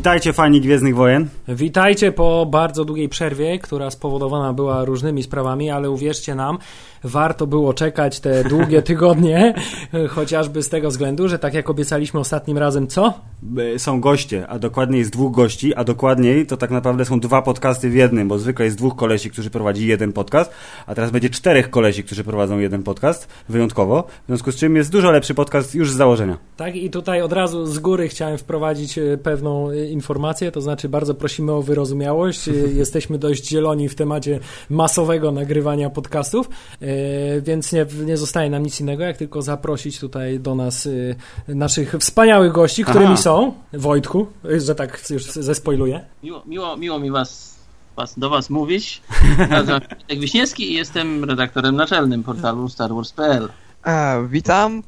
Witajcie fani Gwiezdnych Wojen. Witajcie po bardzo długiej przerwie, która spowodowana była różnymi sprawami, ale uwierzcie nam, warto było czekać te długie tygodnie, chociażby z tego względu, że tak jak obiecaliśmy ostatnim razem, co? Są goście, a dokładniej jest dwóch gości, a dokładniej to tak naprawdę są dwa podcasty w jednym, bo zwykle jest dwóch kolesi, którzy prowadzi jeden podcast, a teraz będzie czterech kolesi, którzy prowadzą jeden podcast, wyjątkowo, w związku z czym jest dużo lepszy podcast już z założenia. Tak, i tutaj od razu z góry chciałem wprowadzić e, pewną e, informację, to znaczy bardzo prosimy o wyrozumiałość. E, Jesteśmy dość zieloni w temacie masowego nagrywania podcastów, więc nie, nie zostaje nam nic innego, jak tylko zaprosić tutaj do nas e, naszych wspaniałych gości, którymi Aha. są Wojtku, e, że tak już zespoiluję. Miło, miło, miło mi was, was do was mówić. Nazywam się Wojtek Wiśniewski i jestem redaktorem naczelnym portalu StarWars.pl. E, witam,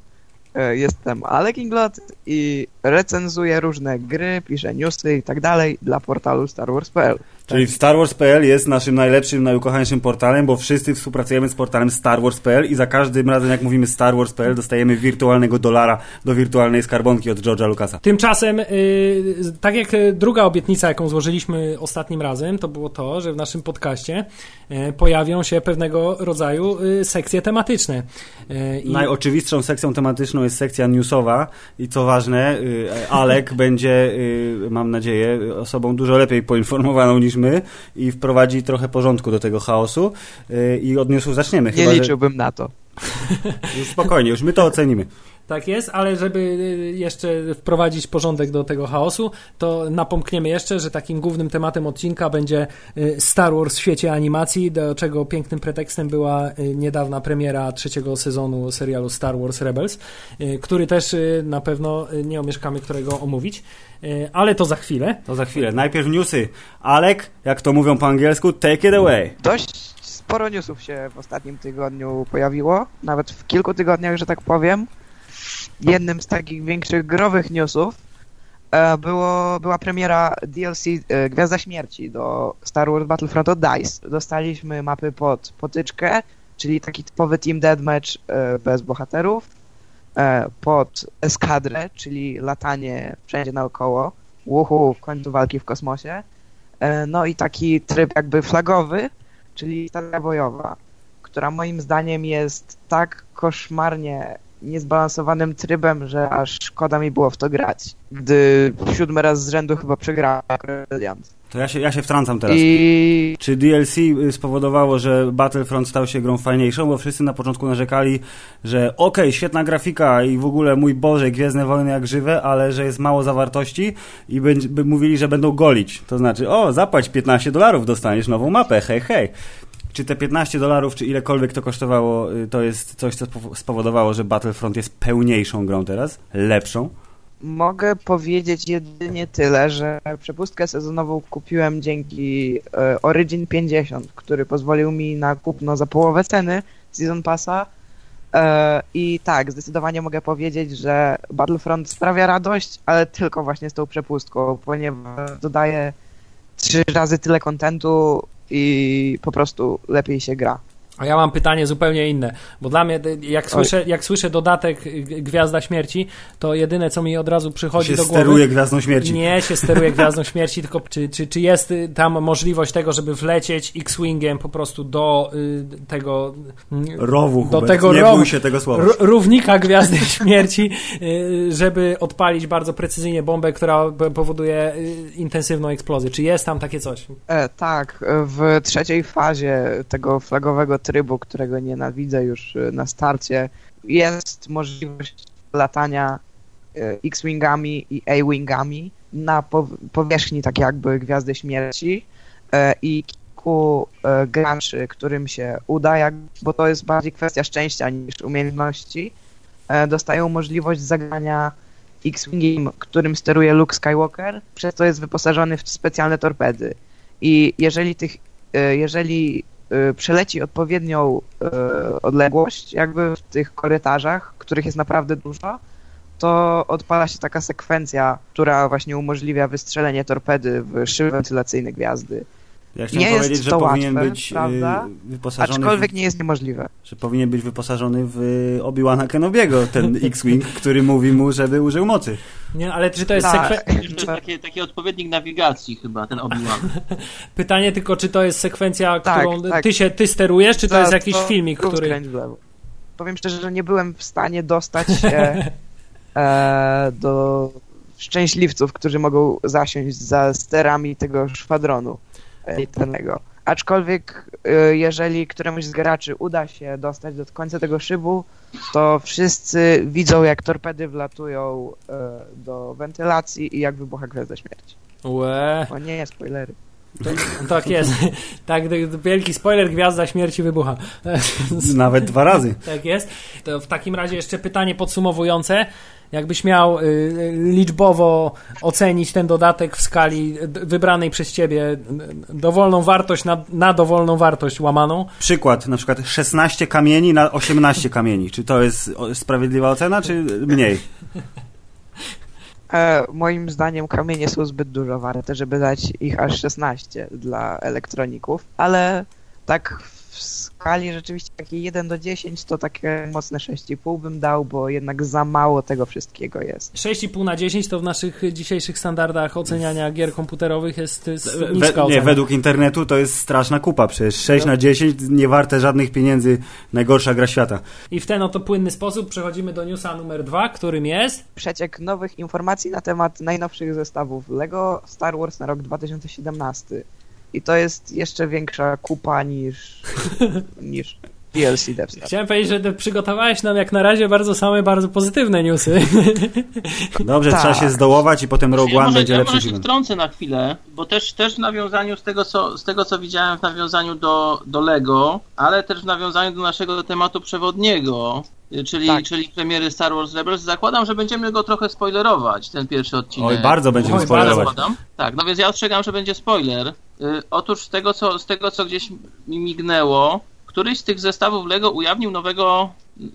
e, jestem Alek Inglot i recenzuję różne gry, piszę newsy i tak dalej dla portalu StarWars.pl. Czyli Star Wars.pl jest naszym najlepszym, najukochańszym portalem, bo wszyscy współpracujemy z portalem Star Wars.pl i za każdym razem jak mówimy Star Wars.pl dostajemy wirtualnego dolara do wirtualnej skarbonki od George'a Lucasa. Tymczasem, y, tak jak y, druga obietnica, jaką złożyliśmy ostatnim razem, to było to, że w naszym podcaście y, pojawią się pewnego rodzaju y, sekcje tematyczne. Y, i- Najoczywistszą sekcją tematyczną jest sekcja newsowa i co ważne, y, Alek będzie, mam nadzieję, osobą dużo lepiej poinformowaną niż my i wprowadzi trochę porządku do tego chaosu y, i od newsów zaczniemy. Nie Chyba, że- liczyłbym na to. Już spokojnie, już my to ocenimy. Tak jest, ale żeby y, jeszcze wprowadzić porządek do tego chaosu, to napomkniemy jeszcze, że takim głównym tematem odcinka będzie y, Star Wars w świecie animacji, do czego pięknym pretekstem była y, niedawna premiera trzeciego sezonu serialu Star Wars Rebels, który też na pewno nie omieszkamy którego omówić, ale to za chwilę. To za chwilę. Najpierw newsy. Alek, jak to mówią po angielsku, take it away. Dość sporo newsów się w ostatnim tygodniu pojawiło, nawet w kilku tygodniach, że tak powiem. Jednym z takich większych growych newsów e, było, była premiera DLC e, Gwiazda Śmierci do Star Wars Battlefront od DICE. Dostaliśmy mapy pod potyczkę, czyli taki typowy Team Deathmatch e, bez bohaterów, pod eskadrę, czyli latanie wszędzie naokoło, łuchu w końcu walki w kosmosie, no i taki tryb jakby flagowy, czyli stacja bojowa, która moim zdaniem jest tak koszmarnie niezbalansowanym trybem, że aż szkoda mi było w to grać. Gdy siódmy raz z rzędu chyba przegrałem Rebellion. To ja się, ja się wtrącam teraz. I Czy DLC y, spowodowało, że Battlefront stał się grą fajniejszą? Bo wszyscy na początku narzekali, że okej, świetna grafika i w ogóle mój Boże, Gwiezdne Wojny jak żywe, ale że jest mało zawartości i będzie, by mówili, że będą golić. To znaczy, o, zapłać 15 dolarów, dostaniesz nową mapę, hej, hej. Czy te 15 dolarów, czy ilekolwiek to kosztowało, y, to jest coś, co spow- spowodowało, że Battlefront jest pełniejszą grą teraz? Lepszą? mogę powiedzieć jedynie tyle, że przepustkę sezonową kupiłem dzięki e, Origin 50, który pozwolił mi na kupno za połowę ceny Season Passa. E, I tak, zdecydowanie mogę powiedzieć, że Battlefront sprawia radość, ale tylko właśnie z tą przepustką, ponieważ dodaje trzy razy tyle kontentu i po prostu lepiej się gra. A ja mam pytanie zupełnie inne, bo dla mnie, jak słyszę, jak słyszę dodatek y, Gwiazda Śmierci, to jedyne, co mi od razu przychodzi się do głowy... steruje Gwiazdą Śmierci. Nie się steruje Gwiazdą Śmierci, tylko czy, czy, czy jest y, tam możliwość tego, żeby wlecieć X-Wingiem po prostu do y, tego... y, Rowu, Do Hubert. tego Nie rowu. bój się tego słowa. równika Gwiazdy Śmierci, y, żeby odpalić bardzo precyzyjnie bombę, która powoduje y, intensywną eksplozję. Czy jest tam takie coś? E, tak, w trzeciej fazie tego flagowego trybu, którego nienawidzę już e, na starcie, jest możliwość latania e, X-Wingami i A-Wingami na po powierzchni tak jakby Gwiazdy Śmierci e, i kilku graczy, którym się uda, bo to jest bardziej kwestia szczęścia niż umiejętności, dostają możliwość zagrania X-Wingiem, którym steruje Luke Skywalker, przez co jest wyposażony w specjalne torpedy. I jeżeli tych, jeżeli przeleci odpowiednią e, odległość, jakby w tych korytarzach, których jest naprawdę dużo, to odpala się taka sekwencja, która właśnie umożliwia wystrzelenie torpedy w szyby wentylacyjne gwiazdy. Ja chciałem Nie jest powiedzieć, że to powinien łatwe, być prawda? y, wyposażony Aczkolwiek w, nie jest niemożliwe. że powinien być wyposażony w Obi-Wana Kenobiego, ten X-Wing, który mówi mu, żeby użył mocy. Nie, ale czy to jest Tak. sekwen... To takie, taki odpowiednik nawigacji chyba, ten Obi-Wan. Pytanie tylko, czy to jest sekwencja, Tak, którą tak. ty się ty sterujesz, czy to Za jest jakiś to filmik, który... w lewo. Powiem szczerze, że nie byłem w stanie dostać się e, do szczęśliwców, którzy mogą zasiąść za sterami tego szwadronu elitarnego. Aczkolwiek, e, jeżeli któremuś z graczy uda się dostać do końca tego szybu, to wszyscy widzą, jak torpedy wlatują e, do wentylacji i jak wybucha Gwiazda Śmierci. Łe, O nie, spoilery. tak jest. tak, wielki spoiler, Gwiazda Śmierci wybucha. Nawet dwa razy. Tak jest. To w takim razie jeszcze pytanie podsumowujące. Jakbyś miał y, y, liczbowo ocenić ten dodatek w skali wybranej przez ciebie y, dowolną wartość na, na dowolną wartość łamaną, Przykład, na przykład 16 kamieni na 18 kamieni. Czy to jest sprawiedliwa ocena, czy mniej? E, moim zdaniem kamienie są zbyt dużo warte, żeby dać ich aż 16 dla elektroników, ale tak w skali rzeczywiście takiej 1 do 10 to takie mocne 6,5 bym dał, bo jednak za mało tego wszystkiego jest. 6,5 na 10 to w naszych dzisiejszych standardach oceniania gier komputerowych jest, We, niska nie, według internetu to jest straszna kupa. Przecież 6 No. na 10 nie warte żadnych pieniędzy. Najgorsza gra świata. I w ten oto płynny sposób przechodzimy do newsa numer 2, którym jest Przeciek nowych informacji na temat najnowszych zestawów LEGO Star Wars na rok 2017. I to jest jeszcze większa kupa niż, niż DLC Death Star. Chciałem powiedzieć, że przygotowałeś nam jak na razie bardzo same bardzo pozytywne newsy. Dobrze, Tak. trzeba się zdołować i potem Rogue ja One może, będzie ja lepszym może się wtrącę na chwilę, bo też, też w nawiązaniu z tego, co, z tego, co widziałem w nawiązaniu do, do Lego, ale też w nawiązaniu do naszego tematu przewodniego, czyli, Tak. czyli premiery Star Wars Rebels, zakładam, że będziemy go trochę spoilerować, ten pierwszy odcinek. Oj, bardzo będziemy Oj, spoilerować. Tak, no więc ja ostrzegam, że będzie spoiler. Y, otóż z tego, co, z tego, co gdzieś mi mignęło, któryś z tych zestawów Lego ujawnił nowego,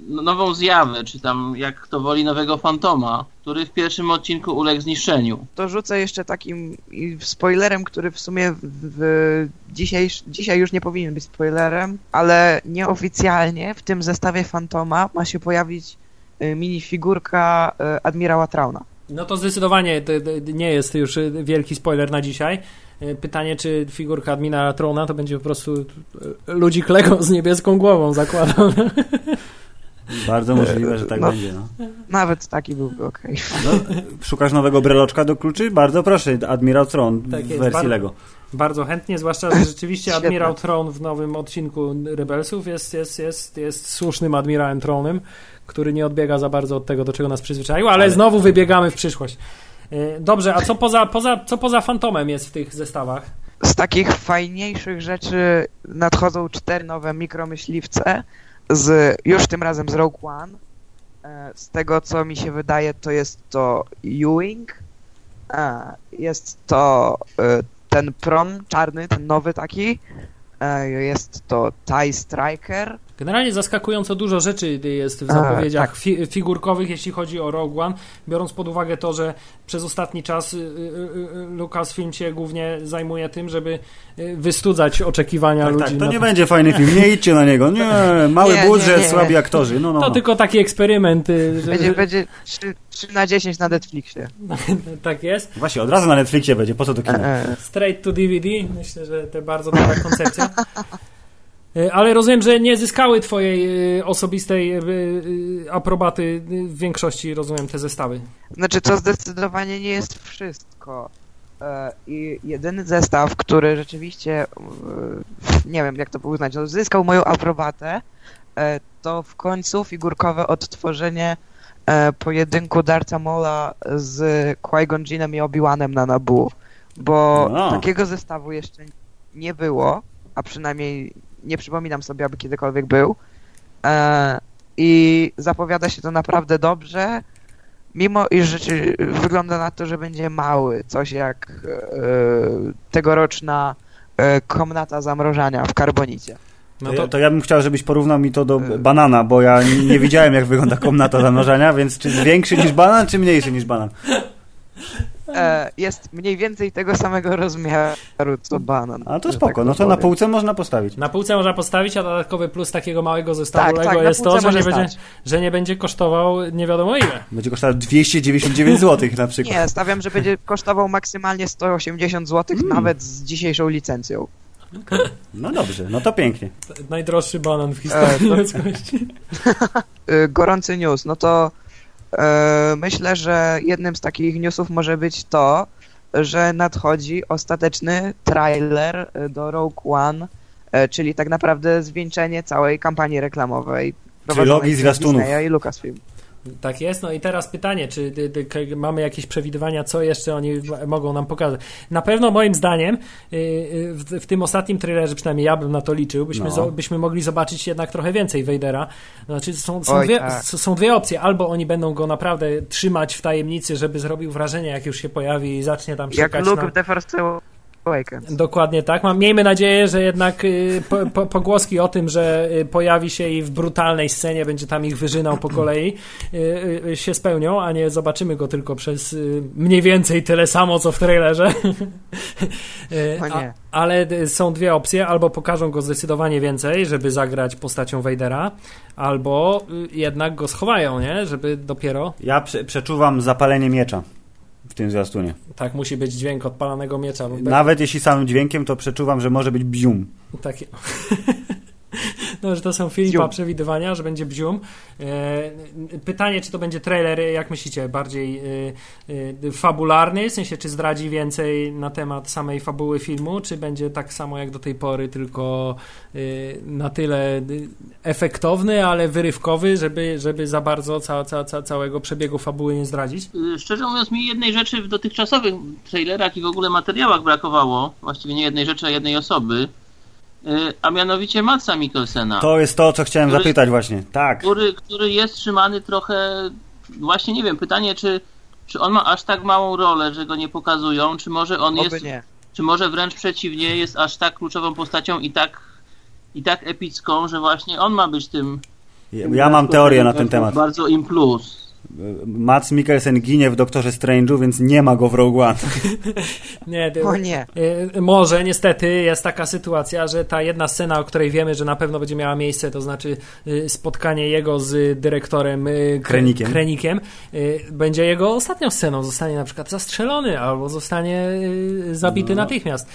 nową zjawę, czy tam, jak kto woli, nowego fantoma, który w pierwszym odcinku uległ zniszczeniu. To rzucę jeszcze takim spoilerem, który w sumie w, w dzisiaj, dzisiaj już nie powinien być spoilerem, ale nieoficjalnie w tym zestawie Fantoma ma się pojawić y, minifigurka y, admirała Trauna. No to zdecydowanie nie jest już wielki spoiler na dzisiaj. Y, Pytanie, czy figurka admina Trona to będzie po prostu y, ludzik Lego z niebieską głową, zakładam. Bardzo możliwe, że tak No. będzie. No. Nawet taki byłby okej. No, szukasz nowego breloczka do kluczy? Bardzo proszę, Admiral Tron Tak w jest, wersji bardzo- Lego. Bardzo chętnie, zwłaszcza, że rzeczywiście admirał Tron w nowym odcinku Rebelsów jest, jest, jest, jest słusznym admirałem Tronem, który nie odbiega za bardzo od tego, do czego nas przyzwyczaił, ale, Ale- znowu wybiegamy w przyszłość. Y, Dobrze, a co poza, poza, co poza Fantomem jest w tych zestawach? Z takich fajniejszych rzeczy nadchodzą cztery nowe mikromyśliwce, z, już tym razem z Rogue One. E, Z tego co mi się wydaje, to jest to Ewing. E, Jest to e, ten prom czarny, ten nowy taki. Jest to TIE Striker. Generalnie zaskakująco dużo rzeczy jest w A, zapowiedziach tak. fi- figurkowych, jeśli chodzi o Rogue One, biorąc pod uwagę to, że przez ostatni czas y, y, y, Lucasfilm się głównie zajmuje tym, żeby wystudzać oczekiwania Tak, ludzi. tak, to nie będzie fajny film, nie idźcie na niego. Nie, mały Nie, nie, budżet, nie. słabi aktorzy. No, no, To no. tylko taki eksperyment, y, że, Będzie, będzie 3, 3 na 10 na Netflixie. tak jest. Właśnie, od razu na Netflixie będzie, po co to kino? E, e. Straight to DVD, myślę, że to bardzo dobra koncepcja. Y, Ale rozumiem, że nie zyskały twojej y, osobistej y, aprobaty w większości, rozumiem, te zestawy. Znaczy, to zdecydowanie nie jest wszystko. E, I jedyny zestaw, który rzeczywiście, e, nie wiem jak to uznać, no, zyskał moją aprobatę, e, to w końcu figurkowe odtworzenie e, pojedynku Darta Mola z Qui-Gon Jinnem i Obi-Wanem na Naboo. Bo No. takiego zestawu jeszcze nie było, a przynajmniej nie przypominam sobie, aby kiedykolwiek był. E, I zapowiada się to naprawdę dobrze. Mimo iż rzeczy, wygląda na to, że będzie mały, coś jak e, tegoroczna e, komnata zamrożania w karbonicie. No to, to, ja, bym chciał, żebyś porównał mi to do banana, bo ja nie, nie widziałem, jak wygląda komnata zamrażania, więc czy większy niż banan, czy mniejszy niż banan? e, jest mniej więcej tego samego rozmiaru co banan. A to spoko, tak no to na powiem. półce można postawić. Na półce można postawić, a dodatkowy plus takiego małego zestawu Tak, Lego tak, na jest to, że nie, będzie, że nie będzie kosztował nie wiadomo ile. Będzie kosztował 299 zł na przykład. Nie, stawiam, że będzie kosztował maksymalnie 180 zł, Mm. nawet z dzisiejszą licencją. No dobrze, no to pięknie. Najdroższy banan w historii E, to- ludzkości. Y, gorący news, no to e, myślę, że jednym z takich newsów może być to, że nadchodzi ostateczny trailer e, do Rogue One, e, czyli tak naprawdę zwieńczenie całej kampanii reklamowej. prowadzonej Trylogii zwiastunów. Disneya i Lucasfilm. Tak jest, no i teraz pytanie, czy ty, k- mamy jakieś przewidywania, co jeszcze oni mogą nam pokazać. Na pewno moim zdaniem y, y, w, w tym ostatnim trailerze, przynajmniej ja bym na to liczył, byśmy, No. byśmy mogli zobaczyć jednak trochę więcej Vadera. Znaczy są, są, Oj, dwie, tak. są dwie opcje, albo oni będą go naprawdę trzymać w tajemnicy, żeby zrobił wrażenie, jak już się pojawi i zacznie tam Jak czekać Luke na... w The Force Awakens. Dokładnie tak. Mam, miejmy nadzieję, że jednak y, po, po, pogłoski o tym, że y, pojawi się i w brutalnej scenie będzie tam ich wyżynał po kolei, y, się spełnią, a nie zobaczymy go tylko przez mniej więcej tyle samo, co w trailerze. A, ale są dwie opcje. Albo pokażą go zdecydowanie więcej, żeby zagrać postacią Vadera, albo jednak go schowają, nie? Żeby dopiero... Ja prze, przeczuwam zapalenie miecza w tym zwiastunie. Tak, musi być dźwięk odpalanego miecza. Nawet jeśli samym dźwiękiem, to przeczuwam, że może być bzium. Takie. No, że to są Filipa Bzium. przewidywania, że będzie bzium. E, pytanie, czy to będzie trailer, jak myślicie, bardziej e, e, fabularny, w sensie, czy zdradzi więcej na temat samej fabuły filmu, czy będzie tak samo jak do tej pory, tylko na tyle efektowny, ale wyrywkowy, żeby, żeby za bardzo ca, ca, ca, całego przebiegu fabuły nie zdradzić? Szczerze mówiąc, mi jednej rzeczy w dotychczasowych trailerach i w ogóle materiałach brakowało. Właściwie nie jednej rzeczy, a jednej osoby. Y, A mianowicie Matsa Mikkelsena. To jest to, co chciałem Który- zapytać właśnie. Tak. który, który jest trzymany trochę. Właśnie nie wiem, pytanie, czy, czy on ma aż tak małą rolę, że go nie pokazują, czy może on Oby jest. nie. Czy może wręcz przeciwnie, jest aż tak kluczową postacią i tak, i tak epicką, że właśnie on ma być tym. Ja, ja mam teorię na ten temat. Bardzo im plus. Mats Mikkelsen ginie w Doktorze Strange'u, więc nie ma go w Rogue One. Nie, ty- O nie. Y, Może niestety jest taka sytuacja, że ta jedna scena, o której wiemy, że na pewno będzie miała miejsce, to znaczy y, spotkanie jego z dyrektorem y, Kre- Krenikiem. Krenikiem będzie jego ostatnią sceną. Zostanie na przykład zastrzelony albo zostanie zabity No. natychmiast.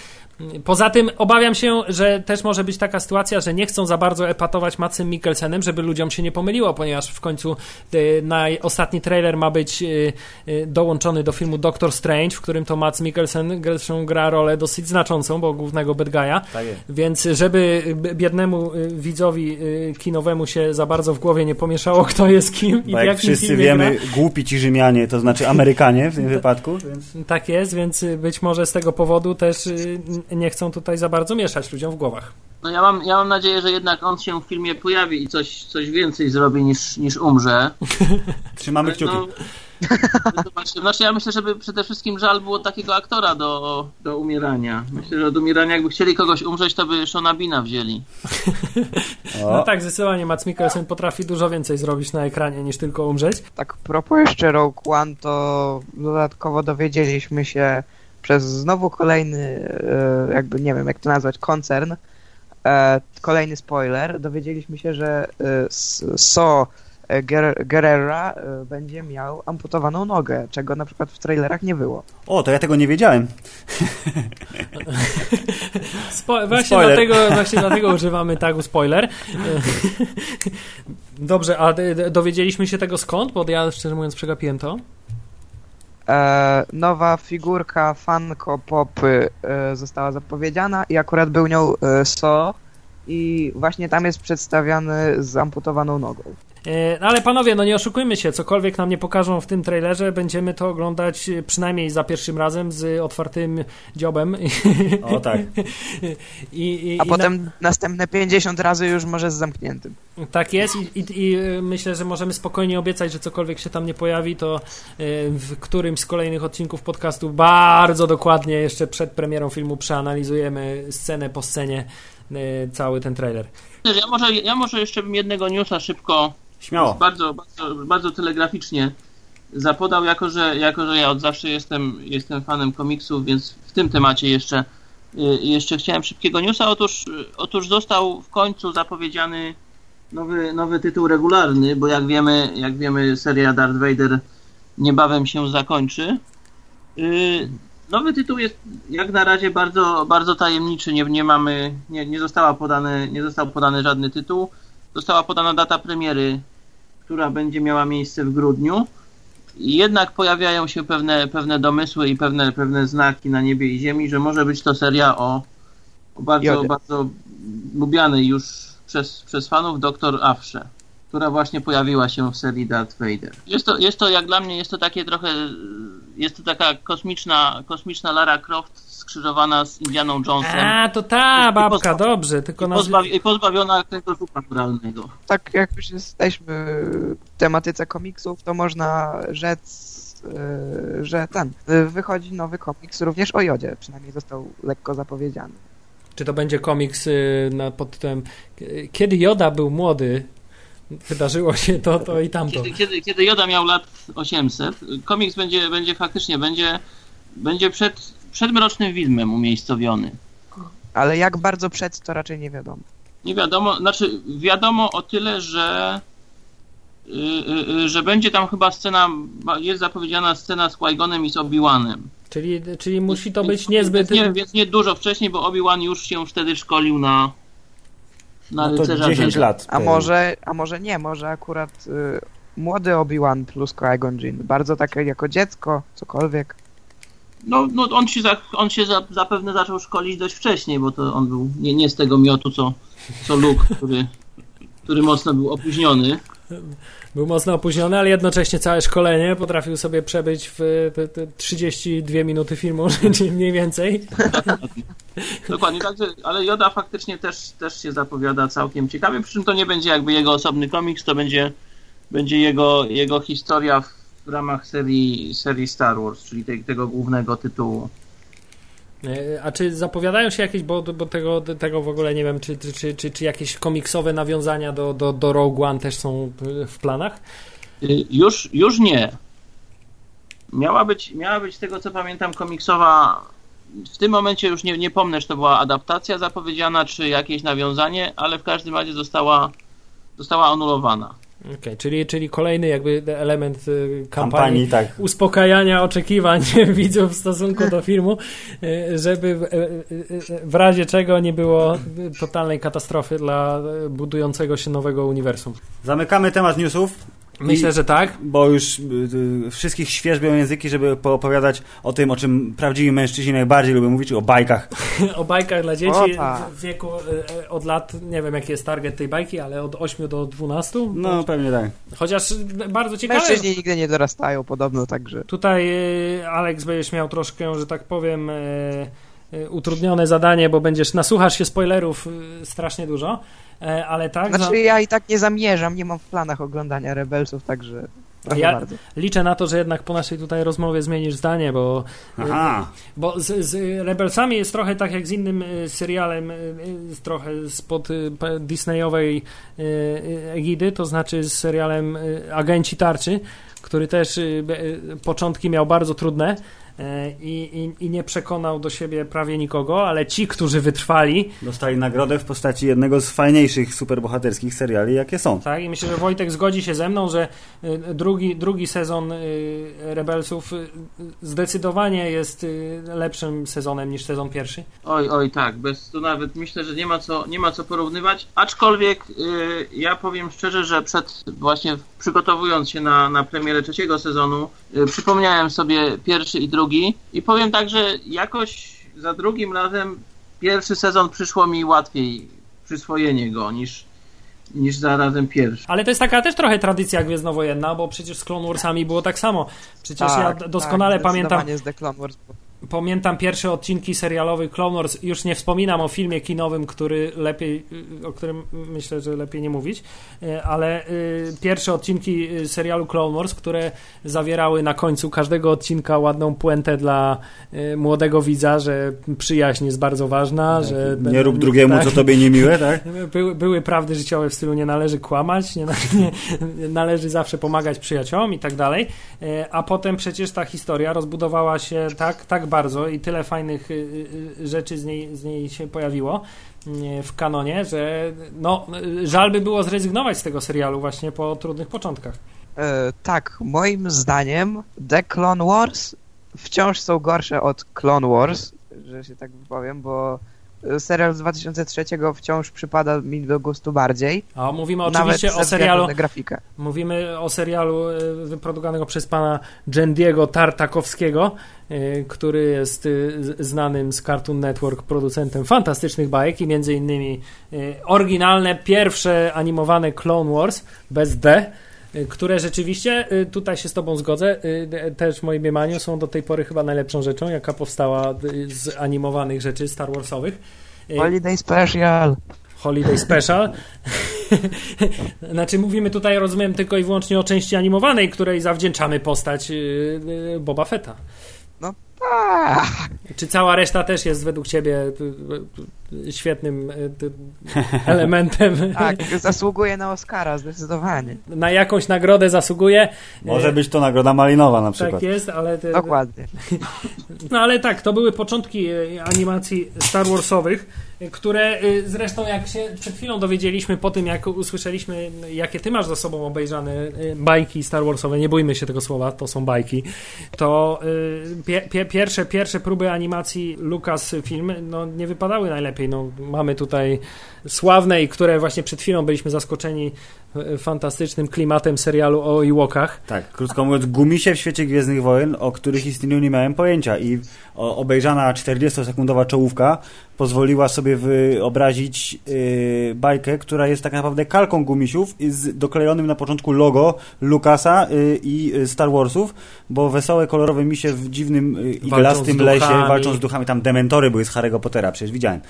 Poza tym obawiam się, że też może być taka sytuacja, że nie chcą za bardzo epatować Matsem Mikkelsenem, żeby ludziom się nie pomyliło, ponieważ w końcu y, na ostatni trailer ma być y, y, dołączony do filmu Doctor Strange, w którym to Mats Mikkelsen gra rolę dosyć znaczącą, bo głównego bad guy'a. Tak. Więc żeby biednemu widzowi kinowemu się za bardzo w głowie nie pomieszało, kto jest kim i Bo w jak wszyscy wiemy, gra. głupi ci Rzymianie, to znaczy Amerykanie w tym wypadku. Więc... Tak jest, więc być może z tego powodu też nie chcą tutaj za bardzo mieszać ludziom w głowach. No ja mam, ja mam nadzieję, że jednak on się w filmie pojawi i coś, coś więcej zrobi niż, niż umrze. Trzymamy kciuki. No, znaczy ja myślę, żeby przede wszystkim żal było takiego aktora do, do umierania. Myślę, że od umierania jakby chcieli kogoś umrzeć, to by Shona Bina wzięli. O, No tak, zdecydowanie Mats Mikkelsen potrafi dużo więcej zrobić na ekranie niż tylko umrzeć. Tak propos jeszcze Rogue One, to dodatkowo dowiedzieliśmy się przez znowu kolejny, e, jakby nie wiem jak to nazwać, koncern, e, kolejny spoiler, dowiedzieliśmy się, że e, So Guer- Guerrera będzie miał amputowaną nogę, czego na przykład w trailerach nie było. o, to ja tego nie wiedziałem. Spo- właśnie, Spoiler. dlatego, właśnie dlatego używamy tagu spoiler. Dobrze, a dowiedzieliśmy się tego skąd? Bo ja szczerze mówiąc przegapiłem to. E, nowa figurka Funko Popy e, została zapowiedziana i akurat był nią e, So i właśnie tam jest przedstawiany z amputowaną nogą. E, no ale panowie, no nie oszukujmy się, cokolwiek nam nie pokażą w tym trailerze, będziemy to oglądać e, przynajmniej za pierwszym razem z otwartym dziobem. O tak. I, i, A i potem następne 50 razy już może z zamkniętym. Na, tak jest i, i, i e, myślę, że możemy spokojnie obiecać, że cokolwiek się tam nie pojawi, to w którymś z kolejnych odcinków podcastu bardzo dokładnie jeszcze przed premierą filmu przeanalizujemy scenę po scenie cały ten trailer. Ja może, ja może jeszcze bym jednego newsa szybko Śmiało. Bardzo, bardzo, bardzo telegraficznie zapodał, jako że, jako że ja od zawsze jestem, jestem fanem komiksów, więc w tym temacie jeszcze, y, jeszcze chciałem szybkiego newsa. Otóż, otóż został w końcu zapowiedziany nowy, nowy tytuł regularny, bo jak wiemy, jak wiemy, seria Darth Vader niebawem się zakończy. Y, nowy tytuł jest jak na razie bardzo, bardzo tajemniczy. Nie, nie mamy, nie, nie, została podane, nie został podany żadny tytuł. Została podana data premiery, która będzie miała miejsce w grudniu. Jednak pojawiają się pewne, pewne domysły i pewne, pewne znaki na niebie i ziemi, że może być to seria o, o bardzo, bardzo lubianej już przez, przez fanów doktor Afrze, która właśnie pojawiła się w serii Darth Vader. Jest to, jest to jak dla mnie, jest to takie trochę, jest to taka kosmiczna, kosmiczna Lara Croft skrzyżowana z Indianą Jonesem. A, to ta I babka, dobrze, tylko I, na... pozbawi- I pozbawiona kręgosłupa naturalnego. Tak jak już jesteśmy w tematyce komiksów, to można rzec, y, że ten, y, wychodzi nowy komiks również o Jodzie, przynajmniej został lekko zapowiedziany. Czy to będzie komiks y, na, pod tytułem Kiedy Joda był młody, wydarzyło się to, to i tamto. Kiedy, kiedy, kiedy Joda miał lat 800, komiks będzie, będzie faktycznie, będzie, będzie przed, przed Mrocznym Widmem umiejscowiony. Ale jak bardzo przed, to raczej nie wiadomo. Nie wiadomo, znaczy wiadomo o tyle, że y, y, y, że będzie tam chyba scena, jest zapowiedziana scena z Qui-Gonem i z Obi-Wanem. Czyli, czyli musi to być niezbyt... Więc nie, więc nie dużo wcześniej, bo Obi-Wan już się wtedy szkolił na na No to rycerza 10 Jedi. lat. A może, a może nie, może akurat y, młody Obi-Wan plus Qui-Gon Jinn, bardzo takie jako dziecko, cokolwiek. No, no on się, za, on się za, zapewne zaczął szkolić dość wcześniej, bo to on był nie, nie z tego miotu, co, co Luke, który, który mocno był opóźniony. Był mocno opóźniony, ale jednocześnie całe szkolenie potrafił sobie przebyć w te- te 32 minuty filmu, mniej więcej. Dokładnie, także, ale Joda faktycznie też, też się zapowiada całkiem ciekawie, przy czym to nie będzie jakby jego osobny komiks, to będzie, będzie jego, jego historia w ramach serii, serii Star Wars, czyli tej, tego głównego tytułu. E, A czy zapowiadają się jakieś, bo, bo tego, tego w ogóle nie wiem, czy, czy, czy, czy, jakieś komiksowe nawiązania do, do, do Rogue One też są w planach? Y, Już, już nie. Miała być, miała być z tego co pamiętam komiksowa. W tym momencie już nie, nie pomnę, czy to była adaptacja zapowiedziana, czy jakieś nawiązanie, ale w każdym razie została, została anulowana. Okej, czyli, czyli kolejny jakby element e, kampanii, Kampanii, tak. uspokajania oczekiwań widzów w stosunku do filmu, e, żeby w, e, w razie czego nie było totalnej katastrofy dla budującego się nowego uniwersum. Zamykamy temat newsów, Myślę, że tak. bo już y, y, wszystkich świeżbią języki, żeby poopowiadać o tym, o czym prawdziwi mężczyźni najbardziej lubią mówić, o bajkach. o bajkach dla dzieci O, tak. w wieku e, od lat, nie wiem jaki jest target tej bajki, ale od 8 do 12. No, pewnie tak. Chociaż bardzo ciekawe. Mężczyźni nigdy nie dorastają podobno, także Tutaj e, Alex będziesz miał troszkę, że tak powiem, e, utrudnione zadanie, bo będziesz nasłuchasz się spoilerów strasznie dużo, ale tak, Znaczy ja i tak nie zamierzam, nie mam w planach oglądania Rebelsów, także Ja- bardzo. liczę na to, że jednak po naszej tutaj rozmowie zmienisz zdanie, bo Aha. Bo z, z Rebelsami jest trochę tak jak z innym y, serialem, y, y, trochę spod y, Disneyowej y, y, egidy, to znaczy z serialem y, Agenci Tarczy, który też y, y, początki miał bardzo trudne y, i, i, i nie przekonał do siebie prawie nikogo, ale ci, którzy wytrwali, Dostali nagrodę w postaci jednego z fajniejszych superbohaterskich seriali, jakie są. tak, i myślę, że Wojtek zgodzi się ze mną, że y, drugi, drugi sezon y, Rebelsów zdecydowanie jest lepszym sezonem niż sezon pierwszy. Oj, oj, tak, bez tu nawet myślę, że nie ma co, nie ma co porównywać. Aczkolwiek y, ja powiem szczerze, że przed właśnie przygotowując się na, na premierę trzeciego sezonu, y, przypomniałem sobie pierwszy i drugi i powiem tak, że jakoś za drugim razem pierwszy sezon przyszło mi łatwiej przyswojenie go niż, niż za razem pierwszy. Ale to jest taka też trochę tradycja gwiezdnowojenna, bo przecież z Clone Warsami było tak samo. Przecież ja d- doskonale tak, pamiętam, z The Clone Wars. Pamiętam pierwsze odcinki serialowych Clone Wars. Już nie wspominam o filmie kinowym, który lepiej, o którym myślę, że lepiej nie mówić, y, ale y, pierwsze odcinki serialu Clone Wars, które zawierały na końcu każdego odcinka ładną puentę dla młodego widza, że przyjaźń jest bardzo ważna, tak, że nie rób drugiemu, tak, co tobie niemiłe, tak? Były, były prawdy życiowe w stylu nie należy kłamać, nie, nie, należy zawsze pomagać przyjaciołom i tak dalej, a potem przecież ta historia rozbudowała się tak, tak bardzo i tyle fajnych y, y, rzeczy z niej, z niej się pojawiło y, w kanonie, że no, żal by było zrezygnować z tego serialu właśnie po trudnych początkach. E, tak, moim zdaniem The Clone Wars wciąż są gorsze od Clone Wars, że się tak wypowiem, bo serial z 2003 wciąż przypada mi do gustu bardziej. A mówimy oczywiście o serialu. grafikę. Mówimy o serialu e, wyprodukowanego przez pana Jendiego Tartakowskiego, e, który jest znanym z Cartoon Network producentem fantastycznych bajek i między innymi oryginalne, pierwsze animowane Clone Wars bez D które rzeczywiście, tutaj się z Tobą zgodzę, też w moim mniemaniu są do tej pory chyba najlepszą rzeczą, jaka powstała z animowanych rzeczy Star Warsowych. Holiday Special. Holiday Special. znaczy mówimy tutaj, rozumiem, tylko i wyłącznie o części animowanej, której zawdzięczamy postać Boba Fetta. No tak. Czy cała reszta też jest według Ciebie świetnym e, elementem. Tak, zasługuje na Oscara, zdecydowanie. Na jakąś nagrodę zasługuje. Może być to nagroda malinowa na przykład. Tak jest, ale... Te... Dokładnie. No ale tak, to były początki e, animacji Star Warsowych, które e, zresztą jak się przed chwilą dowiedzieliśmy po tym, jak usłyszeliśmy, jakie ty masz za sobą obejrzane bajki Star Warsowe, nie bójmy się tego słowa, to są bajki, to pie, pie, pierwsze, pierwsze próby animacji Lucasfilm no, nie wypadały najlepiej no, mamy tutaj sławne i które właśnie przed chwilą byliśmy zaskoczeni fantastycznym klimatem serialu o Ewokach. Tak, krótko mówiąc, gumisie w świecie Gwiezdnych Wojen, o których istnieniu nie miałem pojęcia i obejrzana 40-sekundowa czołówka pozwoliła sobie wyobrazić yy, bajkę, która jest tak naprawdę kalką gumisiów z doklejonym na początku logo Lucasa yy, i Star Warsów, bo wesołe, kolorowe misie w dziwnym yy, iglastym lesie walczą z duchami. Tam dementory były z Harry'ego Pottera, przecież widziałem.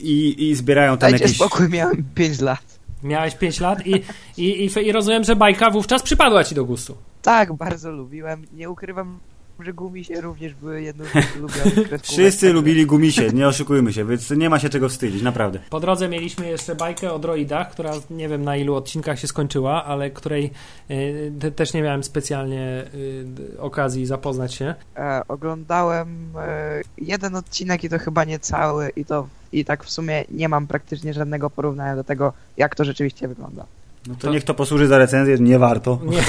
I, i zbierają tam Dajcie jakieś... spokój, miałem 5 lat. Miałeś 5 lat i, i, i, i rozumiem, że bajka wówczas przypadła ci do gustu. Tak, bardzo lubiłem. Nie ukrywam, że gumisie również były jedną z ulubionych Wszyscy lubili gumisie, nie oszukujmy się, więc nie ma się czego wstydzić, naprawdę. Po drodze mieliśmy jeszcze bajkę o droidach, która nie wiem na ilu odcinkach się skończyła, ale której y, też nie miałem specjalnie y, okazji zapoznać się. E, oglądałem e, jeden odcinek i to chyba nie cały i to i tak w sumie nie mam praktycznie żadnego porównania do tego, jak to rzeczywiście wygląda. No to, to... niech to posłuży za recenzję, nie warto. Nie.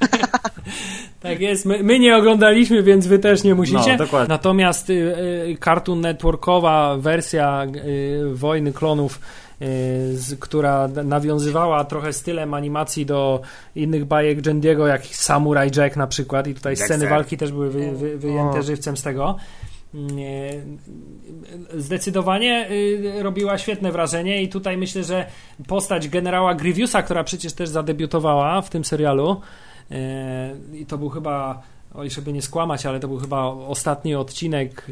Tak jest, my, my, nie oglądaliśmy, więc wy też nie musicie. No, dokładnie. Natomiast y, y, Cartoon Networkowa wersja y, Wojny Klonów, y, z, która nawiązywała trochę stylem animacji do innych bajek Jendiego, jak Samurai Jack na przykład i tutaj sceny walki też były wy, wy, wyjęte żywcem z tego. Zdecydowanie y, robiła świetne wrażenie i tutaj myślę, że postać generała Grievousa, która przecież też zadebiutowała w tym serialu, E, I to był chyba, oj, żeby nie skłamać, ale to był chyba ostatni odcinek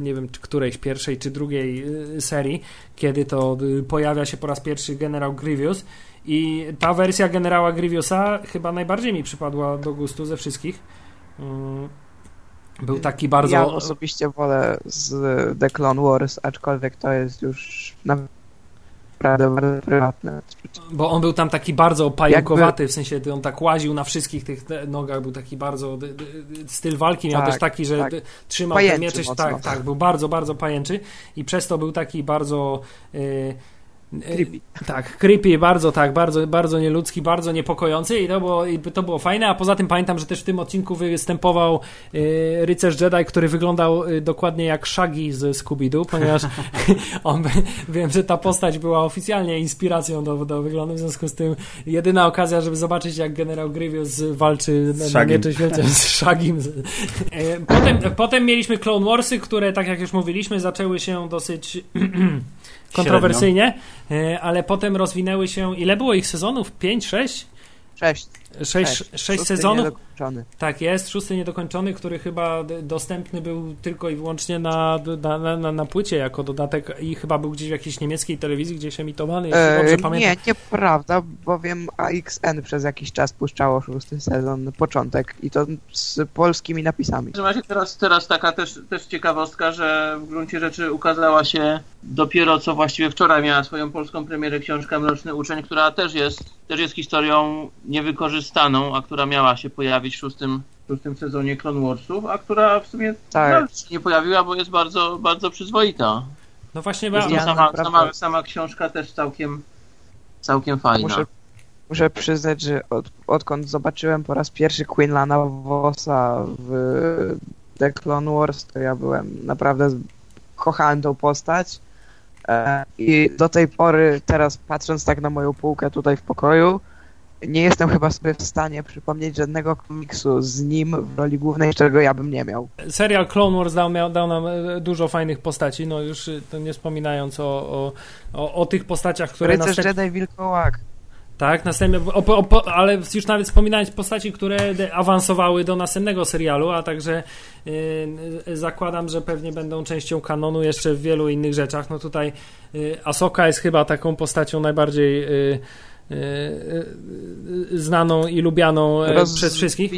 nie wiem, czy którejś pierwszej czy drugiej serii, kiedy to pojawia się po raz pierwszy generał Grievous i ta wersja generała Grievousa chyba najbardziej mi przypadła do gustu ze wszystkich. Był taki bardzo... Ja osobiście wolę z The Clone Wars, aczkolwiek to jest już naprawdę bardzo prywatne. Bo on był tam taki bardzo pająkowaty, Jakby... w sensie on tak łaził na wszystkich tych nogach, był taki bardzo styl walki miał tak, też taki, że tak. trzymał pajęczy ten tak, tak, był bardzo, bardzo pajęczy i przez to był taki bardzo yy, Creepy. Tak, creepy, bardzo tak, bardzo, bardzo nieludzki, bardzo niepokojący i to było, i to było fajne, a poza tym pamiętam, że też w tym odcinku występował y, rycerz Jedi, który wyglądał y, dokładnie jak Shaggy z Scooby-Doo, ponieważ on, wiem, że ta postać była oficjalnie inspiracją do, do wyglądu, w związku z tym jedyna okazja, żeby zobaczyć jak generał Grievous walczy z na świecie z Shagim. Potem, potem mieliśmy Clone Warsy, które, tak jak już mówiliśmy, zaczęły się dosyć kontrowersyjnie, Średnio. ale potem rozwinęły się. Ile było ich sezonów? 5, 6? 6. Sześć, Sześć. sześć Szósty sezonów. Tak jest, szósty niedokończony, który chyba dostępny był tylko i wyłącznie na, na, na, na, płycie jako dodatek i chyba był gdzieś w jakiejś niemieckiej telewizji gdzieś emitowany, jeśli dobrze E, pamiętam. nie, nieprawda, bowiem AXN przez jakiś czas puszczało szósty sezon, początek i to z polskimi napisami. Teraz, teraz taka też, też ciekawostka, że w gruncie rzeczy ukazała się dopiero co właściwie wczoraj miała swoją polską premierę książka Mroczny Uczeń, która też jest, też jest historią niewykorzystaną, a która miała się pojawić w szóstym, szóstym sezonie Clone Warsów, a która w sumie Tak. nie pojawiła, bo jest bardzo, bardzo przyzwoita. No właśnie, Ja sama, sama, sama książka też całkiem, całkiem fajna. Muszę, muszę przyznać, że od, odkąd zobaczyłem po raz pierwszy Quinlana Vossa w The Clone Wars, to ja byłem naprawdę kochałem tą postać e, i do tej pory teraz patrząc tak na moją półkę tutaj w pokoju nie jestem chyba sobie w stanie przypomnieć żadnego komiksu z nim w roli głównej, czego ja bym nie miał. serial Clone Wars dał, miał, dał nam e, dużo fajnych postaci, no już e, to nie wspominając o, o, o, o tych postaciach, które Rycerz następ... Jedi Wilkołak. Tak, następnie, ale już nawet wspominając postaci, które awansowały do następnego serialu, a także y, zakładam, że pewnie będą częścią kanonu jeszcze w wielu innych rzeczach. No tutaj Asoka jest chyba taką postacią najbardziej znaną i lubianą e, przez wszystkich.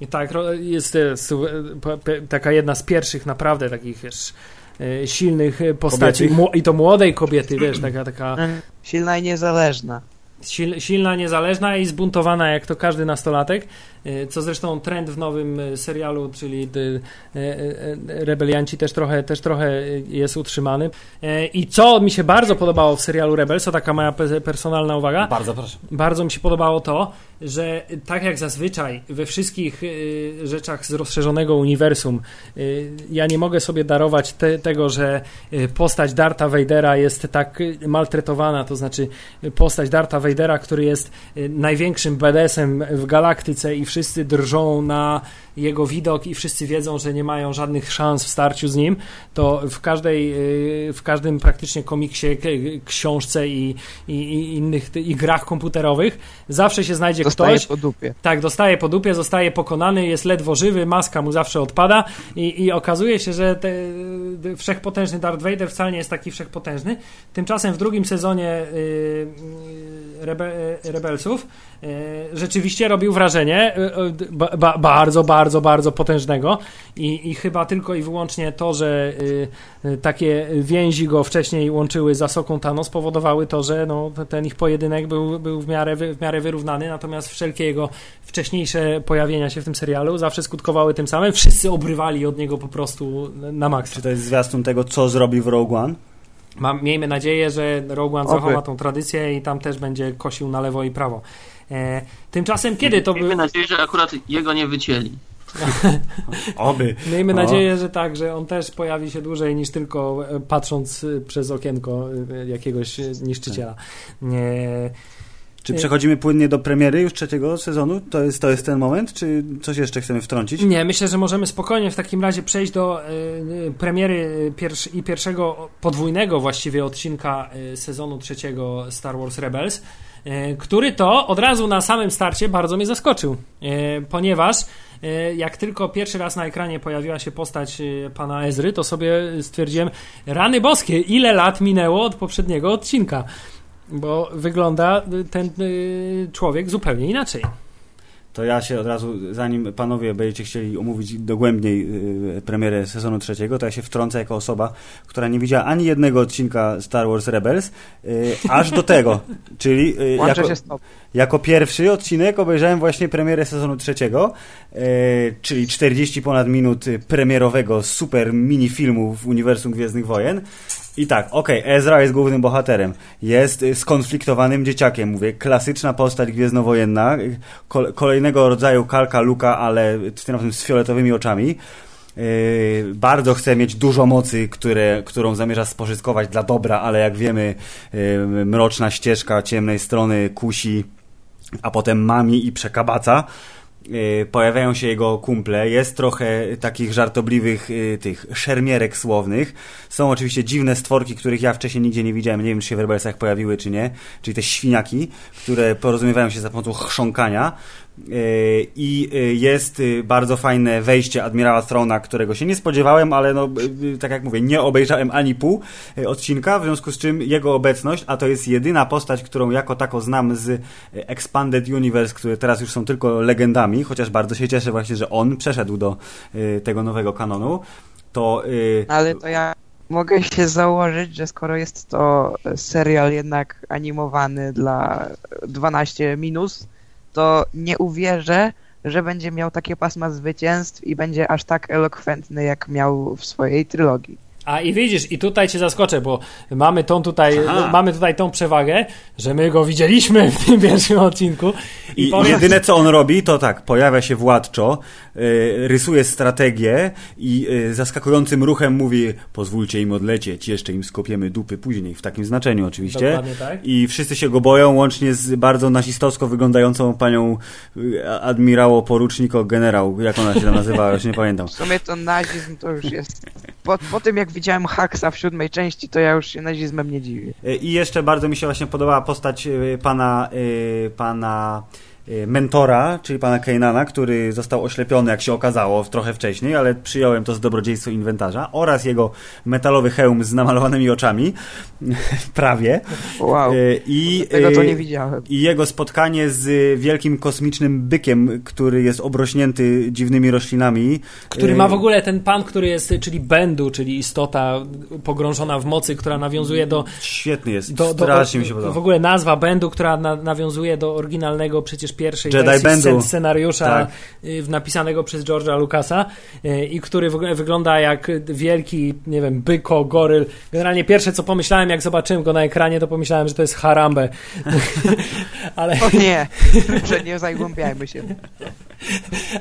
I tak, jest e, e, taka jedna z pierwszych naprawdę takich, wiesz, silnych postaci Kobietych. mło- i to młodej kobiety, wiesz, taka, taka Silna i niezależna. sil, silna, niezależna i zbuntowana jak to każdy nastolatek, co zresztą trend w nowym e, serialu, czyli e, e, Rebelianci też trochę, też trochę e, jest utrzymany. E, I co mi się bardzo podobało w serialu Rebels, to taka moja pe- personalna uwaga, Bardzo proszę. bardzo mi się podobało to, że tak jak zazwyczaj we wszystkich rzeczach z rozszerzonego uniwersum, ja nie mogę sobie darować te, tego, że postać Darta Vadera jest tak maltretowana, to znaczy postać Darta Vadera, który jest największym BDS-em w galaktyce i wszyscy drżą na jego widok i wszyscy wiedzą, że nie mają żadnych szans w starciu z nim, to w każdej, y, w każdym praktycznie komiksie, książce i, i, i innych i grach komputerowych zawsze się znajdzie Dostaje ktoś, po dupie. tak, dostaje po dupie, zostaje pokonany, jest ledwo żywy, maska mu zawsze odpada i, i okazuje się, że te, y, wszechpotężny Darth Vader wcale nie jest taki wszechpotężny. Tymczasem w drugim sezonie y, y, Rebe, y, Rebelsów y, rzeczywiście robił wrażenie y, ba, ba, bardzo, bardzo, bardzo potężnego i, i chyba tylko i wyłącznie to, że takie więzi go wcześniej łączyły z Asoką Tano spowodowały to, że no, ten ich pojedynek był, był w, miarę, w miarę wyrównany, natomiast wszelkie jego wcześniejsze pojawienia się w tym serialu zawsze skutkowały tym samym. Wszyscy obrywali od niego po prostu na maksa. Czy to jest zwiastun tego, co zrobi w Rogue One? Mam, miejmy nadzieję, że Rogue One zachowa tą tradycję i tam też będzie kosił na lewo i prawo. E, tymczasem kiedy to Miejmy nadzieję, że akurat jego nie wycięli. Oby. Miejmy O. nadzieję, że tak, że on też pojawi się dłużej niż tylko e, patrząc e, przez okienko e, jakiegoś niszczyciela. E, Czy przechodzimy płynnie do premiery już trzeciego sezonu? To jest, to jest ten moment? Czy coś jeszcze chcemy wtrącić? Nie, myślę, że możemy spokojnie w takim razie przejść do e, e, premiery pierwsz, i pierwszego podwójnego właściwie odcinka e, sezonu trzeciego Star Wars Rebels, e, który to od razu na samym starcie bardzo mnie zaskoczył, ponieważ jak tylko pierwszy raz na ekranie pojawiła się postać pana Ezry, to sobie stwierdziłem, rany boskie, ile lat minęło od poprzedniego odcinka. Bo wygląda ten e, człowiek zupełnie inaczej. To ja się od razu, zanim panowie będziecie chcieli omówić dogłębniej y, premierę sezonu trzeciego, to ja się wtrącę jako osoba, która nie widziała ani jednego odcinka Star Wars Rebels, y, aż do tego. Czyli y, jako, jako pierwszy odcinek obejrzałem właśnie premierę sezonu trzeciego, y, czyli 40 ponad minut y, premierowego super mini filmu w uniwersum Gwiezdnych Wojen. I tak, okej, Ezra jest głównym bohaterem. Jest y, skonfliktowanym dzieciakiem, mówię, klasyczna postać gwiezdnowojenna, y, kol- kolejnego rodzaju kalka Luka, ale tym razem z fioletowymi oczami. Yy, bardzo chce mieć dużo mocy, które, którą zamierza spożytkować dla dobra, ale jak wiemy, yy, mroczna ścieżka ciemnej strony kusi, a potem mami i przekabaca. Y, pojawiają się jego kumple, jest trochę takich żartobliwych y, tych szermierek słownych. Są oczywiście dziwne stworki, których ja wcześniej nigdzie nie widziałem, nie wiem czy się w Rebelsach pojawiły czy nie, czyli te świniaki, które porozumiewają się za pomocą chrząkania. Y, I y, jest y, bardzo fajne wejście admirała Strona, którego się nie spodziewałem, ale no, tak jak mówię, nie obejrzałem ani pół odcinka, w związku z czym jego obecność, a to jest jedyna postać, którą jako tako znam z Expanded Universe, które teraz już są tylko legendami, chociaż bardzo się cieszę właśnie, że on przeszedł do tego nowego kanonu, to... Ale to ja mogę się założyć, że skoro jest to serial jednak animowany dla 12 minus, to nie uwierzę, że będzie miał takie pasma zwycięstw i będzie aż tak elokwentny, jak miał w swojej trylogii. A i widzisz, i tutaj cię zaskoczę, bo mamy tą tutaj, mamy tutaj tą przewagę, że my go widzieliśmy w tym pierwszym odcinku. I, I powiem... jedyne co on robi, to tak, pojawia się władczo, y, rysuje strategię i y, zaskakującym ruchem mówi pozwólcie im odlecieć, jeszcze im skopiemy dupy później, w takim znaczeniu oczywiście. Tak. I wszyscy się go boją, łącznie z bardzo nazistowsko wyglądającą panią y, admirało, poruczniko, generał, jak ona się tam nazywała, już nie pamiętam. W sumie to nazizm to już jest, po, po tym jak widziałem Haxa w siódmej części, to ja już się nazizmem nie dziwię. I jeszcze bardzo mi się właśnie podobała postać y, pana, y, pana mentora, czyli pana Keinana, który został oślepiony, jak się okazało, trochę wcześniej, ale przyjąłem to z dobrodziejstwa inwentarza, oraz jego metalowy hełm z namalowanymi oczami, prawie. Wow, y, I, tego to y, nie widziałem. I jego spotkanie z wielkim kosmicznym bykiem, który jest obrośnięty dziwnymi roślinami. Który ma w ogóle ten pan, który jest, czyli Bendu, czyli istota pogrążona w mocy, która nawiązuje do... Świetny jest, do, strasznie do, mi się podoba. W ogóle nazwa Bendu, która na, nawiązuje do oryginalnego przecież pierwszej Jedi wersji Bandu. scenariusza tak. Y, napisanego przez George'a Lucasa y, i który wygląda jak wielki, nie wiem, byko, goryl. Generalnie pierwsze, co pomyślałem, jak zobaczyłem go na ekranie, to pomyślałem, że to jest Harambe. ale... O nie, że nie zagłębiajmy się.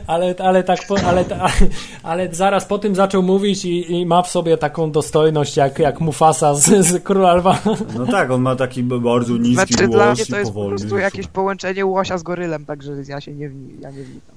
ale, ale, tak, ale, ale zaraz po tym zaczął mówić i, i, ma w sobie taką dostojność jak, jak Mufasa z, z Króla Lwa. No tak, on ma taki bardzo niski znaczy, głos dla mnie to jest po prostu jakieś połączenie łosia z gorylem, także ja się nie, ja nie wnikam.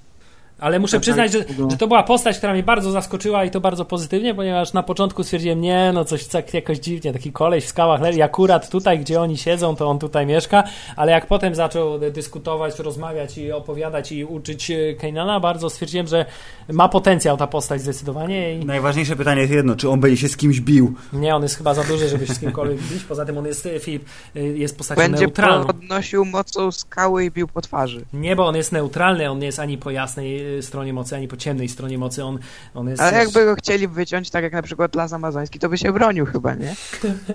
Ale muszę przyznać, że, że, to była postać, która mnie bardzo zaskoczyła i to bardzo pozytywnie, ponieważ na początku stwierdziłem, nie, no coś tak jakoś dziwnie, taki koleś w skałach i akurat tutaj, gdzie oni siedzą, to on tutaj mieszka, ale jak potem zaczął dyskutować, rozmawiać i opowiadać i uczyć e, Kanana, bardzo stwierdziłem, że ma potencjał ta postać zdecydowanie. I... Najważniejsze pytanie jest jedno, czy on będzie się z kimś bił? Nie, on jest chyba za duży, żeby się z kimkolwiek bić, poza tym on jest, e, Filip, e, jest postacią będzie neutralną. Będzie podnosił mocą skały i bił po twarzy. Nie, bo on jest neutralny, on nie jest ani po jasnej stronie mocy, ani po ciemnej stronie mocy. On, on jest. Ale jakby go chcieli wyciąć, tak jak na przykład las amazoński, to by się bronił chyba, nie?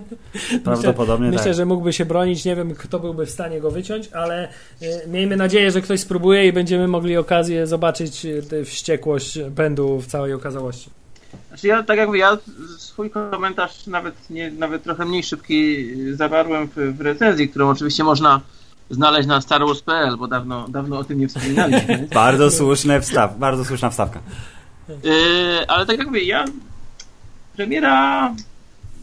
Prawdopodobnie myślę, tak. Myślę, że mógłby się bronić. Nie wiem, kto byłby w stanie go wyciąć, ale e, miejmy nadzieję, że ktoś spróbuje i będziemy mogli okazję zobaczyć e, tę wściekłość pędu w całej okazałości. Znaczy ja, tak jakby ja swój komentarz nawet, nie, nawet trochę mniej szybki zawarłem w, w recenzji, którą oczywiście można znaleźć na StarWars.pl, bo dawno, dawno o tym nie wspominaliśmy. bardzo słuszny wstaw, bardzo słuszna wstawka. Yy, ale tak jak mówię, ja premiera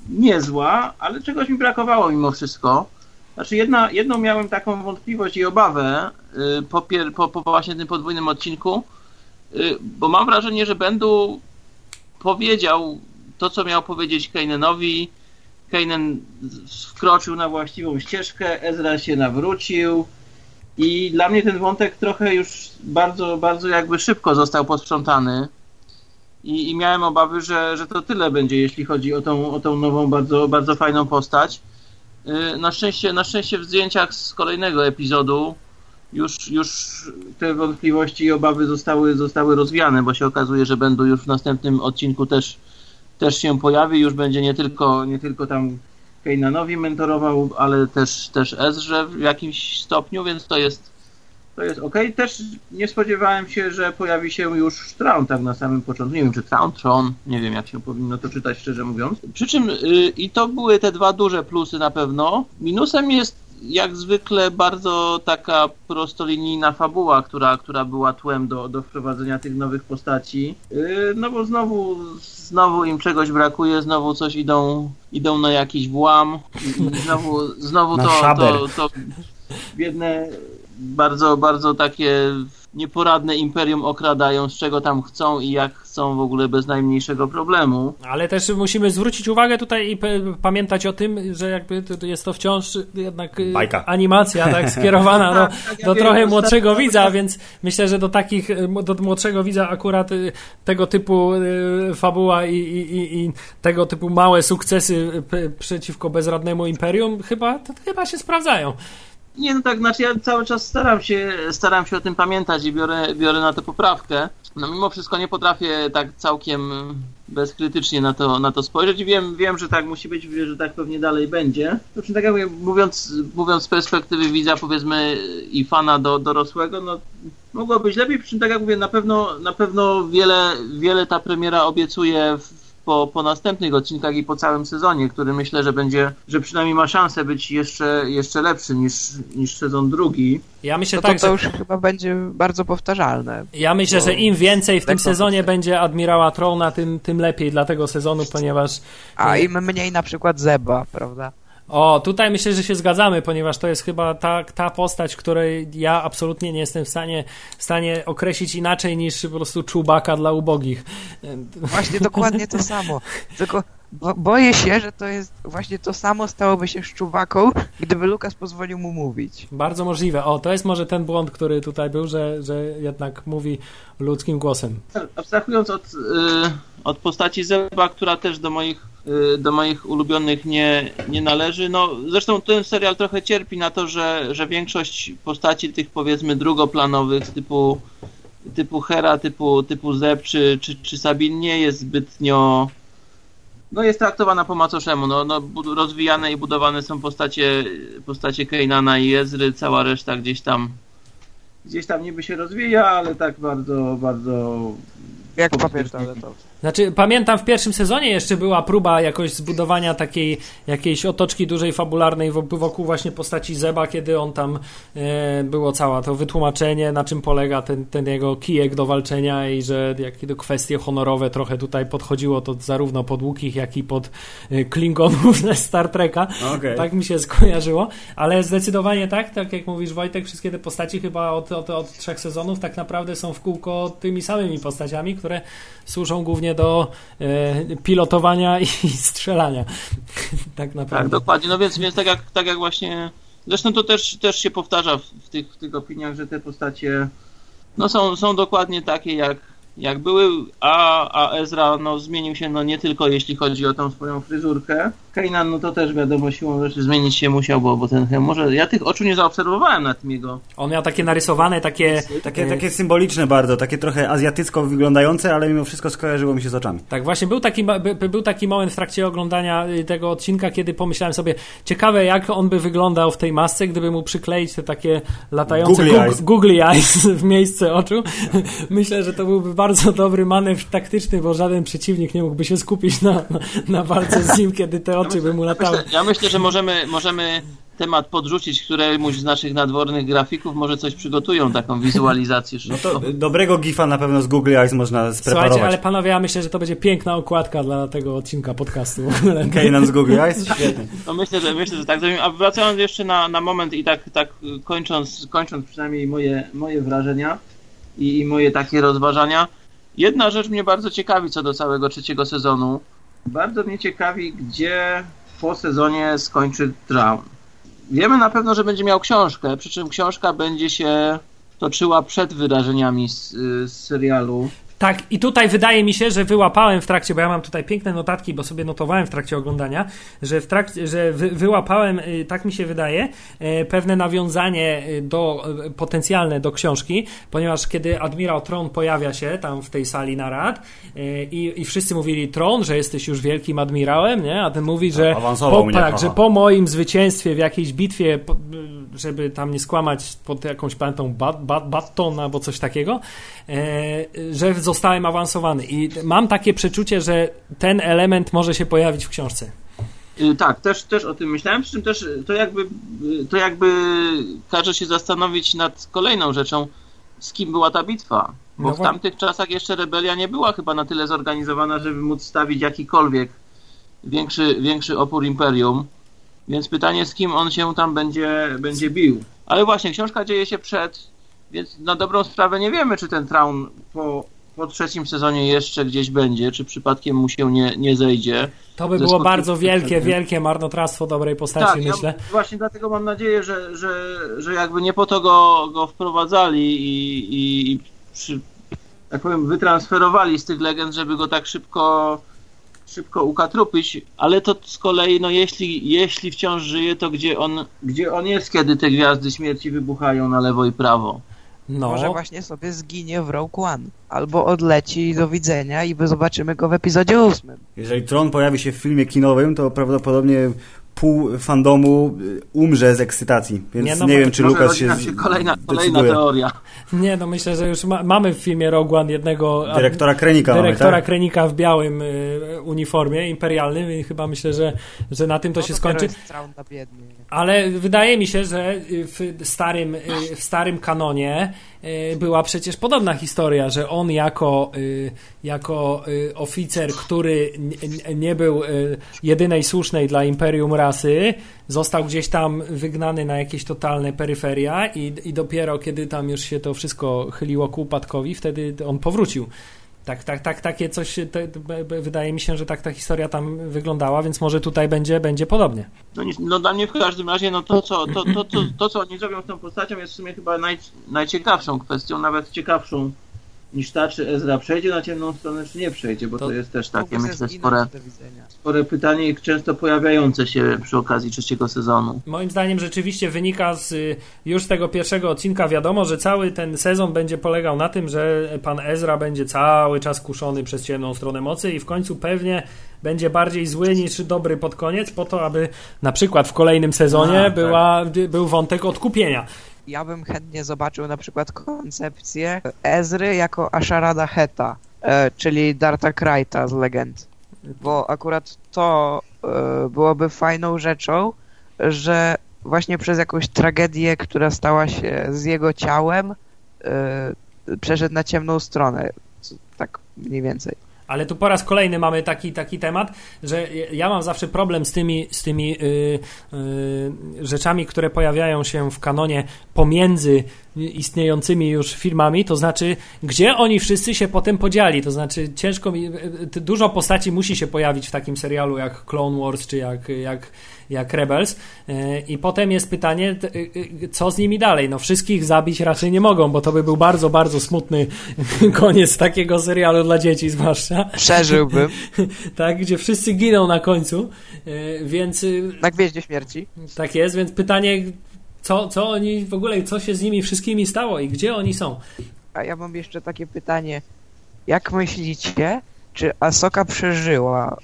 niezła, ale czegoś mi brakowało mimo wszystko. Znaczy jedna, jedną miałem taką wątpliwość i obawę yy, po, pier, po, po właśnie tym podwójnym odcinku, yy, bo mam wrażenie, że Bendu powiedział to, co miał powiedzieć Kananowi, Kanan wkroczył na właściwą ścieżkę, Ezra się nawrócił i dla mnie ten wątek trochę już bardzo, bardzo jakby szybko został posprzątany i, i miałem obawy, że, że to tyle będzie, jeśli chodzi o tą, o tą nową, bardzo, bardzo fajną postać. Y, na szczęście, na szczęście w zdjęciach z kolejnego epizodu już, już te wątpliwości i obawy zostały, zostały rozwiane, bo się okazuje, że będą już w następnym odcinku też też się pojawi, już będzie nie tylko, nie tylko tam Kejnanowi mentorował, ale też, też Ezrze w jakimś stopniu, więc to jest to jest ok. Też nie spodziewałem się, że pojawi się już Traun tak na samym początku. Nie wiem, czy Traun, Tron, nie wiem jak się powinno to czytać szczerze mówiąc. Przy czym yy, i to były te dwa duże plusy na pewno. Minusem jest jak zwykle bardzo taka prostolinijna fabuła, która, która była tłem do, do wprowadzenia tych nowych postaci. Yy, no bo znowu, znowu im czegoś brakuje, znowu coś idą, idą na jakiś włam i znowu, znowu to, to, to biedne, bardzo, bardzo takie nieporadne imperium okradają, z czego tam chcą i jak chcą w ogóle bez najmniejszego problemu. Ale też musimy zwrócić uwagę tutaj i pamiętać o tym, że jakby to jest to wciąż jednak y, Bajka. animacja tak skierowana do, Tak, tak, ja do wiem, trochę to młodszego widza, więc myślę, że do takich, y, do młodszego widza akurat y, tego typu fabuła i, i, i- i tego typu małe sukcesy p- przeciwko bezradnemu imperium chyba, to chyba się sprawdzają. Nie, no tak, znaczy ja cały czas staram się, staram się o tym pamiętać i biorę, biorę na to poprawkę. No mimo wszystko nie potrafię tak całkiem bezkrytycznie na to, na to spojrzeć wiem, wiem, że tak musi być, że tak pewnie dalej będzie. Czym tak jak mówię, mówiąc, mówiąc z perspektywy widza powiedzmy i fana do dorosłego, no mogło być lepiej, przy czym tak jak mówię, na pewno, na pewno wiele, wiele ta premiera obiecuje w, po, po następnych odcinkach i po całym sezonie, który myślę, że będzie, że przynajmniej ma szansę być jeszcze, jeszcze lepszy niż, niż sezon drugi. Ja myślę No to, tak, to że już chyba będzie bardzo powtarzalne. Ja myślę, że im więcej w tym sezonie będzie admirała Trona, tym, tym lepiej dla tego sezonu, ponieważ A im mniej na przykład Zeba, prawda? O, tutaj myślę, że się zgadzamy, ponieważ to jest chyba ta, ta postać, której ja absolutnie nie jestem w stanie, w stanie określić inaczej niż po prostu czubaka dla ubogich. Właśnie dokładnie to samo. Tylko bo, boję się, że to jest właśnie to samo stałoby się z Czubaką, gdyby Lukas pozwolił mu mówić. Bardzo możliwe. O, to jest może ten błąd, który tutaj był, że, że jednak mówi ludzkim głosem. Abstrahując od, y, od postaci Zeba, która też do moich, y, do moich ulubionych nie, nie należy, no zresztą ten serial trochę cierpi na to, że, że większość postaci tych powiedzmy drugoplanowych typu, typu Hera, typu, typu Zeb czy, czy, czy Sabin nie jest zbytnio no jest traktowana po macoszemu. No, no, rozwijane i budowane są postacie, postacie Kejnana i Ezry, cała reszta gdzieś tam gdzieś tam niby się rozwija, ale tak bardzo, bardzo Jak papier toaletowy. Znaczy, pamiętam w pierwszym sezonie jeszcze była próba jakoś zbudowania takiej jakiejś otoczki dużej fabularnej wokół właśnie postaci Zeba, kiedy on tam e, było cała to wytłumaczenie, na czym polega ten, ten jego kijek do walczenia i że jakie to kwestie honorowe trochę tutaj podchodziło to zarówno pod Łukich, jak i pod e, Klingonów ze Star Treka. Okej. Tak mi się skojarzyło, ale zdecydowanie tak, tak jak mówisz Wojtek, wszystkie te postaci chyba od, od, od trzech sezonów tak naprawdę są w kółko tymi samymi postaciami, które służą głównie do e, pilotowania i strzelania. tak Tak, naprawdę. dokładnie. No więc, więc tak, jak, tak jak właśnie. Zresztą to też, też się powtarza w, tych, w tych opiniach, że te postacie no są, są dokładnie takie jak, jak były, a, a Ezra no, zmienił się no, nie tylko jeśli chodzi o tą swoją fryzurkę. Kanan no to też wiadomo siłą rzeczy zmienić się musiał, bo, bo ten hem może. Ja tych oczu nie zaobserwowałem na tym jego. On miał takie narysowane, takie... Takie, takie symboliczne bardzo, takie trochę azjatycko wyglądające, ale mimo wszystko skojarzyło mi się z oczami. Tak, właśnie był taki, by- był taki moment w trakcie oglądania y, tego odcinka, kiedy pomyślałem sobie, ciekawe jak on by wyglądał w tej masce, gdyby mu przykleić te takie latające Googly googly eyes w miejsce oczu. Myślę, że to byłby bardzo dobry manewr taktyczny, bo żaden przeciwnik nie mógłby się skupić na, na, na walce z nim, kiedy te oczy by mu latały. Myślę, ja myślę, że możemy, możemy temat podrzucić któremuś z naszych nadwornych grafików, może coś przygotują, taką wizualizację. No to dobrego gifa na pewno z Google Eyes można spreparować. Słuchajcie, ale panowie, ja myślę, że to będzie piękna okładka dla tego odcinka podcastu. Kanan z Google Eyes? Świetnie. No myślę, że myślę, że tak zrobimy. A wracając jeszcze na, na moment i tak, tak kończąc, kończąc przynajmniej moje, moje wrażenia i, i moje takie rozważania. Jedna rzecz mnie bardzo ciekawi co do całego trzeciego sezonu. Bardzo mnie ciekawi, gdzie po sezonie skończy Drown. Wiemy na pewno, że będzie miał książkę, przy czym książka będzie się toczyła przed wydarzeniami z, y, z serialu. Tak, i tutaj wydaje mi się, że wyłapałem w trakcie, bo ja mam tutaj piękne notatki, bo sobie notowałem w trakcie oglądania, że w trakcie, że wy, wyłapałem, y, tak mi się wydaje, y, pewne nawiązanie y, do, potencjalne do książki, ponieważ kiedy admirał Tron pojawia się tam w tej sali narad i, i wszyscy mówili Tron, że jesteś już wielkim admirałem, nie? A ten mówi, że po, mnie, tak, że po moim zwycięstwie w jakiejś bitwie, żeby tam nie skłamać pod jakąś planetą Bat, Bat, Batton albo coś takiego, że zostałem awansowany. I mam takie przeczucie, że ten element może się pojawić w książce. Y, Tak, też, też o tym myślałem, przy czym też y, to jakby, y, to jakby każe się zastanowić nad kolejną rzeczą, z kim była ta bitwa. Bo No w tamtych czasach jeszcze rebelia nie była chyba na tyle zorganizowana, żeby móc stawić jakikolwiek większy, większy opór imperium. Więc pytanie, z kim on się tam będzie, będzie bił. Ale właśnie, książka dzieje się przed, więc na dobrą sprawę nie wiemy, czy ten Traun po, po trzecim sezonie jeszcze gdzieś będzie, czy przypadkiem mu się nie, nie zejdzie. To by było bardzo wielkie, wielkie marnotrawstwo dobrej postaci, tak, ja myślę. właśnie dlatego mam nadzieję, że, że, że jakby nie po to go, go wprowadzali i, i, i przy, tak powiem, wytransferowali z tych legend, żeby go tak szybko szybko ukatrupić, ale to z kolei, no jeśli, jeśli wciąż żyje, to gdzie on, gdzie on jest, kiedy te gwiazdy śmierci wybuchają na lewo i prawo? No, Może właśnie sobie zginie w Rogue One. Albo odleci do widzenia i zobaczymy go w epizodzie ósmym. Jeżeli Tron pojawi się w filmie kinowym, to prawdopodobnie pół fandomu y, umrze z ekscytacji. Więc Nie, nie, no, wiem, czy Lukas się, się kolejna, kolejna teoria. nie, no myślę, że już ma, mamy w filmie Rogue One jednego... Dyrektora Krenika dyrektora mamy, tak? Krenika w białym y, uniformie imperialnym i chyba myślę, że, że na tym to No się skończy. Ale wydaje mi się, że w starym, w starym kanonie y, była przecież podobna historia, że on jako, y, jako y, oficer, który nie- nie był y, jedynej słusznej dla Imperium rasy, został gdzieś tam wygnany na jakieś totalne peryferia i, i dopiero kiedy tam już się to wszystko chyliło ku upadkowi, wtedy on powrócił. Tak, tak, tak, takie coś, te, wydaje mi się, że tak ta historia tam wyglądała, więc może tutaj będzie, będzie podobnie. No, no dla mnie w każdym razie no to, co, to, to, to, to, co oni zrobią z tą postacią jest w sumie chyba naj, najciekawszą kwestią, nawet ciekawszą niż ta, czy Ezra przejdzie na ciemną stronę, czy nie przejdzie, bo to, To- jest też takie, myślę, spore, spore pytanie i często pojawiające się przy okazji trzeciego sezonu. Moim zdaniem rzeczywiście wynika z y, już z tego pierwszego odcinka wiadomo, że cały ten sezon będzie polegał na tym, że pan Ezra będzie cały czas kuszony przez ciemną stronę mocy i w końcu pewnie będzie bardziej zły niż dobry pod koniec, po to, aby na przykład w kolejnym sezonie A, tak. była, był wątek odkupienia. Ja bym chętnie zobaczył na przykład koncepcję Ezry jako Asharada Heta, e, czyli Darta Krajta z legend. Bo akurat to e, byłoby fajną rzeczą, że właśnie przez jakąś tragedię, która stała się z jego ciałem, e, przeszedł na ciemną stronę. Tak mniej więcej. Ale tu po raz kolejny mamy taki, taki temat, że ja mam zawsze problem z tymi, z tymi y, y, rzeczami, które pojawiają się w kanonie pomiędzy istniejącymi już filmami, to znaczy, gdzie oni wszyscy się potem podzieli. To znaczy, ciężko mi. y, y, Dużo postaci musi się pojawić w takim serialu jak Clone Wars czy jak, jak, jak Rebels. Y, I potem jest pytanie, co z nimi dalej? No, wszystkich zabić raczej nie mogą, bo to by był bardzo, bardzo smutny koniec takiego serialu dla dzieci, zwłaszcza. Przeżyłbym tak, gdzie wszyscy giną na końcu, więc na Gwieździe Śmierci. tak jest, więc pytanie, co, co oni w ogóle, co się z nimi wszystkimi stało i gdzie oni są? A ja mam jeszcze takie pytanie. Jak myślicie, czy Asoka przeżyła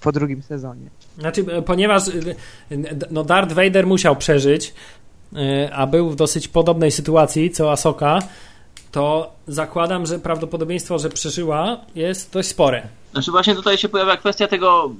po drugim sezonie? Znaczy, e, ponieważ y, y, no Darth Vader musiał przeżyć, a był w dosyć podobnej sytuacji co Asoka, to zakładam, że prawdopodobieństwo, że przeżyła jest dość spore. Znaczy właśnie tutaj się pojawia kwestia tego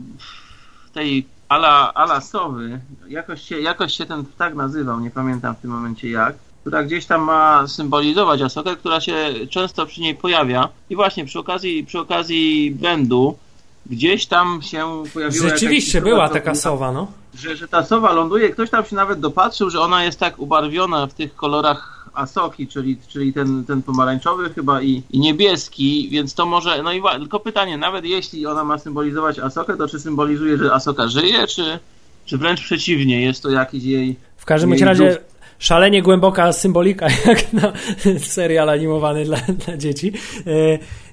tej ala, ala sowy, jakoś się, jakoś się ten ptak nazywał, nie pamiętam w tym momencie jak, która gdzieś tam ma symbolizować Asokę, która się często przy niej pojawia i właśnie przy okazji, przy okazji Bendu gdzieś tam się pojawiła Rzeczywiście była taka sowa, no. że, że ta sowa ląduje, ktoś tam się nawet dopatrzył, że ona jest tak ubarwiona w tych kolorach Asoki, czyli, czyli ten, ten pomarańczowy chyba i, i niebieski, więc to może, no i tylko pytanie, nawet jeśli ona ma symbolizować Asokę, to czy symbolizuje, że Asoka żyje, czy, czy wręcz przeciwnie, jest to jakiś jej... W każdym Jej razie duch. szalenie głęboka symbolika, jak na serial animowany dla, dla dzieci.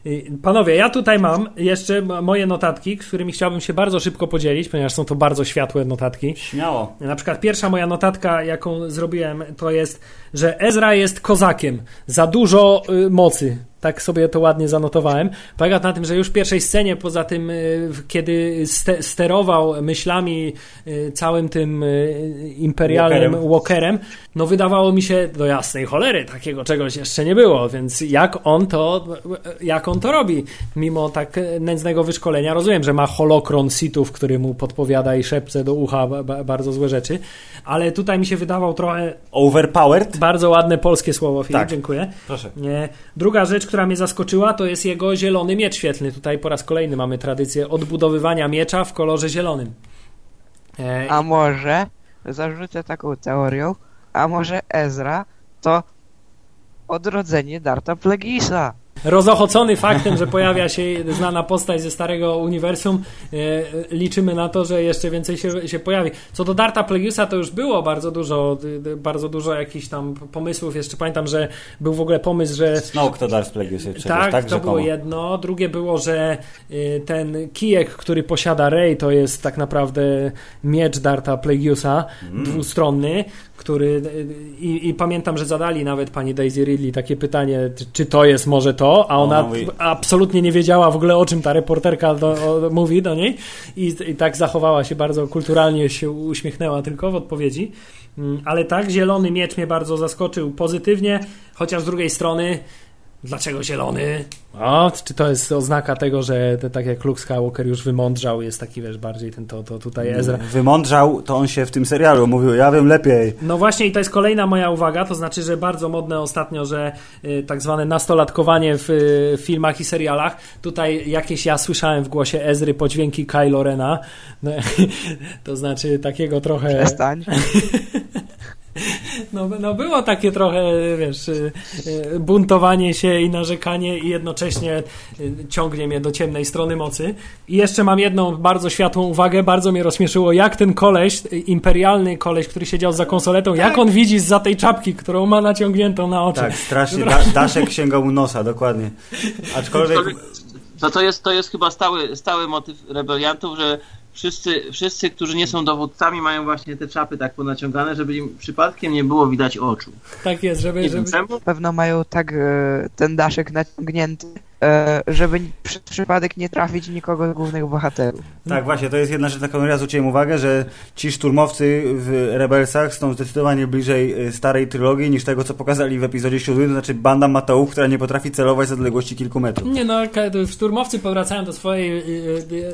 E, Panowie, ja tutaj mam jeszcze moje notatki, z którymi chciałbym się bardzo szybko podzielić, ponieważ są to bardzo światłe notatki. Śmiało. Na przykład pierwsza moja notatka, jaką zrobiłem, to jest, że Ezra jest kozakiem. Za dużo y, mocy. Tak sobie to ładnie zanotowałem. Polega na tym, że już w pierwszej scenie, poza tym, y, kiedy ste, sterował myślami y, całym tym y, imperialnym Walkerem. walkerem, no wydawało mi się do jasnej cholery, takiego czegoś jeszcze nie było, więc jak on to, jak on to robi, mimo tak nędznego wyszkolenia. Rozumiem, że ma holokron sitów, który mu podpowiada i szepce do ucha ba, ba, bardzo złe rzeczy, ale tutaj mi się wydawał trochę Overpowered? bardzo ładne polskie słowo, Filip, Tak. dziękuję. Proszę. Nie. Druga rzecz, która mnie zaskoczyła, to jest jego zielony miecz świetlny. Tutaj po raz kolejny mamy tradycję odbudowywania miecza w kolorze zielonym. E, A może zarzucę taką teorią, A może Ezra to odrodzenie Darta Plegisa? Rozochocony faktem, że pojawia się znana postać ze starego uniwersum, e, liczymy na to, że jeszcze więcej się, się pojawi. Co do Darta Plagueusa, to już było bardzo dużo, bardzo dużo jakichś tam pomysłów. Jeszcze pamiętam, że był w ogóle pomysł, że... Snoke to Darth. Przecież, tak, tak, to rzekomo. było jedno. Drugie było, że e, ten kijek, który posiada Rey, to jest tak naprawdę miecz Darta Plagueusa, mm. dwustronny, który i, i, pamiętam, że zadali nawet pani Daisy Ridley takie pytanie, czy to jest może to, a ona mówi... absolutnie nie wiedziała w ogóle o czym ta reporterka do, o, mówi do niej I, i tak zachowała się bardzo kulturalnie, się uśmiechnęła tylko w odpowiedzi. Mm, ale tak, zielony miecz mnie bardzo zaskoczył pozytywnie, chociaż z drugiej strony Dlaczego zielony? O, czy to jest oznaka tego, że te, tak jak Luke Skywalker już wymądrzał, jest taki, wiesz, bardziej ten to, to tutaj Ezra. Wymądrzał, to on się w tym serialu mówił, ja wiem lepiej. No właśnie i to jest kolejna moja uwaga, to znaczy, że bardzo modne ostatnio, że y, tak zwane nastolatkowanie w y, filmach i serialach. Tutaj jakieś ja słyszałem w głosie Ezry podźwięki Kylo Rena. No, to znaczy takiego trochę... Przestań. No, no było takie trochę, wiesz, y, y, buntowanie się i narzekanie i jednocześnie y, ciągnie mnie do ciemnej strony mocy. I jeszcze mam jedną bardzo światłą uwagę, bardzo mnie rozśmieszyło, jak ten koleś, imperialny koleś, który siedział za konsoletą, jak on widzi za tej czapki, którą ma naciągniętą na oczy. Tak, strasznie, da, Daszek sięgał mu nosa, dokładnie. Aczkolwiek... No to jest, to jest chyba stały, stały motyw rebeliantów, że wszyscy, wszyscy, którzy nie są dowódcami, mają właśnie te czapy tak ponaciągane, żeby im przypadkiem nie było widać oczu. Tak jest, żeby... żeby... Pewno mają tak e, ten daszek naciągnięty, E, żeby przez przypadek nie trafić nikogo z głównych bohaterów. Tak, właśnie, to jest jedna rzecz, na którą ja zwróciłem uwagę, że ci szturmowcy w Rebelsach są zdecydowanie bliżej e, starej trylogii niż tego, co pokazali w epizodzie 7, to znaczy banda matołów, która nie potrafi celować z odległości kilku metrów. Nie no, szturmowcy powracają do swojej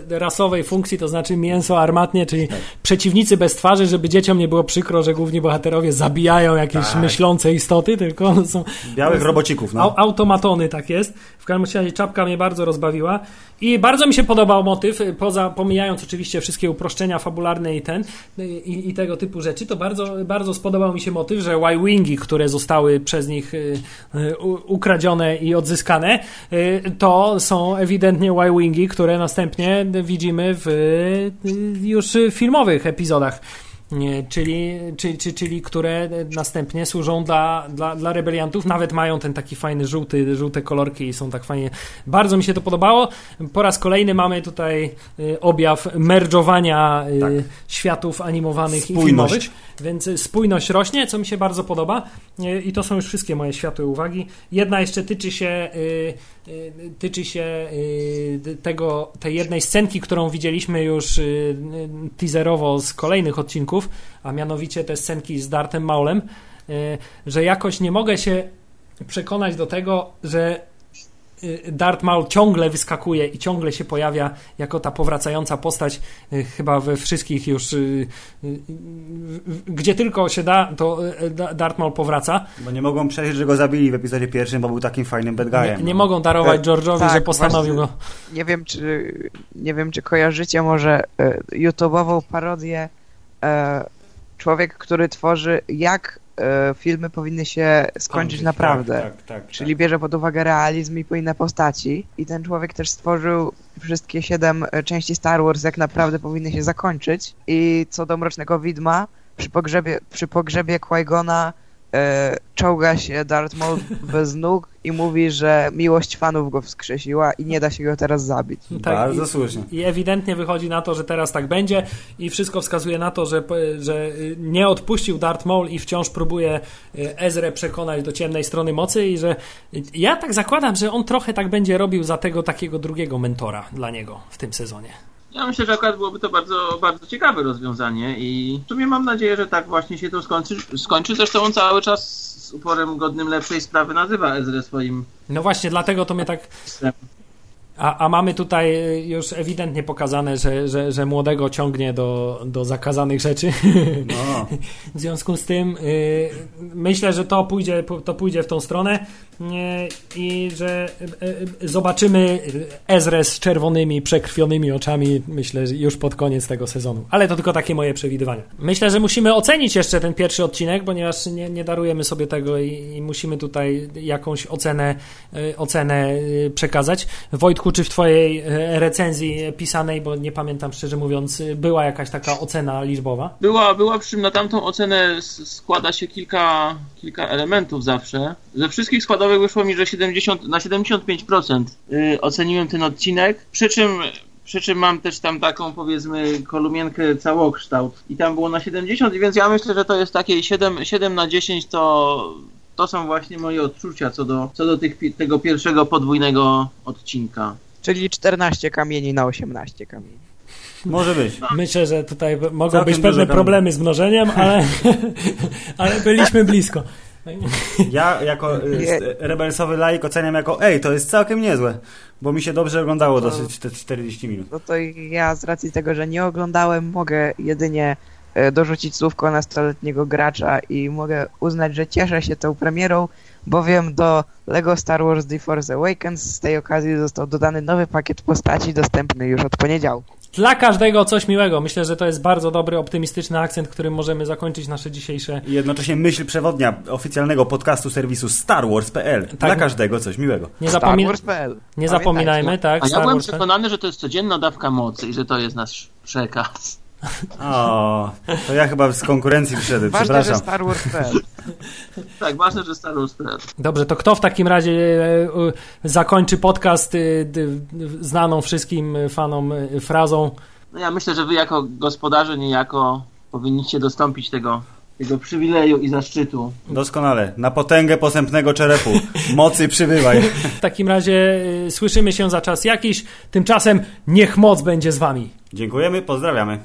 rasowej funkcji, to znaczy mięso armatnie, czyli tak. przeciwnicy bez twarzy, żeby dzieciom nie było przykro, że główni bohaterowie zabijają jakieś tak. myślące istoty, tylko są... Białych robocików, no. Automatony, tak jest. W każdym razie czapka mnie bardzo rozbawiła i bardzo mi się podobał motyw, poza pomijając oczywiście wszystkie uproszczenia fabularne i ten i, i tego typu rzeczy, to bardzo, bardzo spodobał mi się motyw, że Y-Wingi, które zostały przez nich y, ukradzione i odzyskane, y, to są ewidentnie Y-Wingi, które następnie widzimy w już filmowych epizodach czyli, czyli, czyli, czyli które następnie służą dla, dla, dla rebeliantów, nawet mają ten taki fajny żółty, żółte kolorki i są tak fajnie. Bardzo mi się to podobało. Po raz kolejny mamy tutaj y, objaw merdżowania y, tak. światów animowanych spójność. i filmowych, więc spójność rośnie, co mi się bardzo podoba y, i to są już wszystkie moje światłe uwagi. Jedna jeszcze tyczy się Y, tyczy się y, tego, tej jednej scenki, którą widzieliśmy już y, teaserowo z kolejnych odcinków, a mianowicie te scenki z Dartem Maulem, że jakoś nie mogę się przekonać do tego, że Y, Darth Maul ciągle wyskakuje i ciągle się pojawia jako ta powracająca postać y, chyba we wszystkich już y, gdzie tylko się da, to Darth Maul powraca. Bo nie mogą przejść, że go zabili w epizodzie pierwszym, bo był takim fajnym bad guyem. Nie, nie mogą darować tak, George'owi, tak, że postanowił go. Nie wiem, czy nie wiem, czy kojarzycie może YouTube'ową parodię człowiek, który tworzy jak E, filmy powinny się skończyć naprawdę. Tak, tak, tak, Czyli tak. bierze pod uwagę realizm i inne postaci. I ten człowiek też stworzył wszystkie siedem e, części Star Wars, jak naprawdę powinny się zakończyć. I co do Mrocznego Widma, przy pogrzebie, przy pogrzebie Qui-Gona e, czołga się Darth Maul bez nóg i mówi, że miłość fanów go wskrzesiła i nie da się go teraz zabić. Tak, Bardzo i, słusznie. I ewidentnie wychodzi na to, że teraz tak będzie i wszystko wskazuje na to, że, że nie odpuścił Darth Maul i wciąż próbuje e, Ezrę przekonać do ciemnej strony mocy i że ja tak zakładam, że on trochę tak będzie robił za tego takiego drugiego mentora dla niego w tym sezonie. Ja myślę, że akurat byłoby to bardzo, bardzo ciekawe rozwiązanie i w sumie mam nadzieję, że tak właśnie się to skończy. skończy. Zresztą on cały czas z uporem godnym lepszej sprawy nazywa Ezrę swoim... No właśnie, dlatego to mnie tak... A, a mamy tutaj już ewidentnie pokazane, że, że, że młodego ciągnie do, do zakazanych rzeczy. No. w związku z tym y, myślę, że to pójdzie, to pójdzie w tą stronę. I że e, e, zobaczymy Ezrę z czerwonymi, przekrwionymi oczami, myślę, już pod koniec tego sezonu. Ale to tylko takie moje przewidywania. Myślę, że musimy ocenić jeszcze ten pierwszy odcinek, ponieważ nie, nie darujemy sobie tego i, i, musimy tutaj jakąś ocenę, e, ocenę przekazać. Wojtku, czy w twojej recenzji pisanej, bo nie pamiętam szczerze mówiąc, była jakaś taka ocena liczbowa? Była, była przy czym na tamtą ocenę składa się kilka, kilka elementów zawsze. Ze wszystkich składowych wyszło mi, że 70, na 75% y, oceniłem ten odcinek, przy czym przy czym mam też tam taką, powiedzmy, kolumienkę całokształt. I tam było na 70, więc ja myślę, że to jest takie 7, 7 na 10 to, to są właśnie moje odczucia co do, co do tych, tego pierwszego podwójnego odcinka. Czyli 14 kamieni na 18 kamieni. Może być. Myślę, że tutaj mogą Całkiem być pewne problemy z mnożeniem, ale, ale byliśmy blisko. Ja jako y, rebelsowy laik oceniam jako ej, to jest całkiem niezłe, bo mi się dobrze oglądało dosyć te 40 minut. No to ja z racji tego, że nie oglądałem, mogę jedynie e, dorzucić słówko nastoletniego gracza i mogę uznać, że cieszę się tą premierą, bowiem do LEGO Star Wars The Force Awakens z tej okazji został dodany nowy pakiet postaci dostępny już od poniedziałku. Dla każdego coś miłego. Myślę, że to jest bardzo dobry, optymistyczny akcent, którym możemy zakończyć nasze dzisiejsze. I jednocześnie myśl przewodnia oficjalnego podcastu serwisu StarWars.pl. Tak. Dla każdego coś miłego. Nie, zapomina... nie zapominajmy, tak. A ja byłem przekonany, że to jest codzienna dawka mocy i że to jest nasz przekaz. O, to ja chyba z konkurencji przyszedłem, ważne, przepraszam. Że Star Wars.pl. tak, ważne, że Star Wars.pl. Dobrze, to kto w takim razie e, zakończy podcast e, znaną wszystkim fanom e, frazą? No ja myślę, że wy jako gospodarze niejako powinniście dostąpić tego tego przywileju i zaszczytu. Doskonale. Na potęgę posępnego czerepu. Mocy przybywaj. W takim razie y, słyszymy się za czas jakiś. Tymczasem niech moc będzie z wami. Dziękujemy, pozdrawiamy.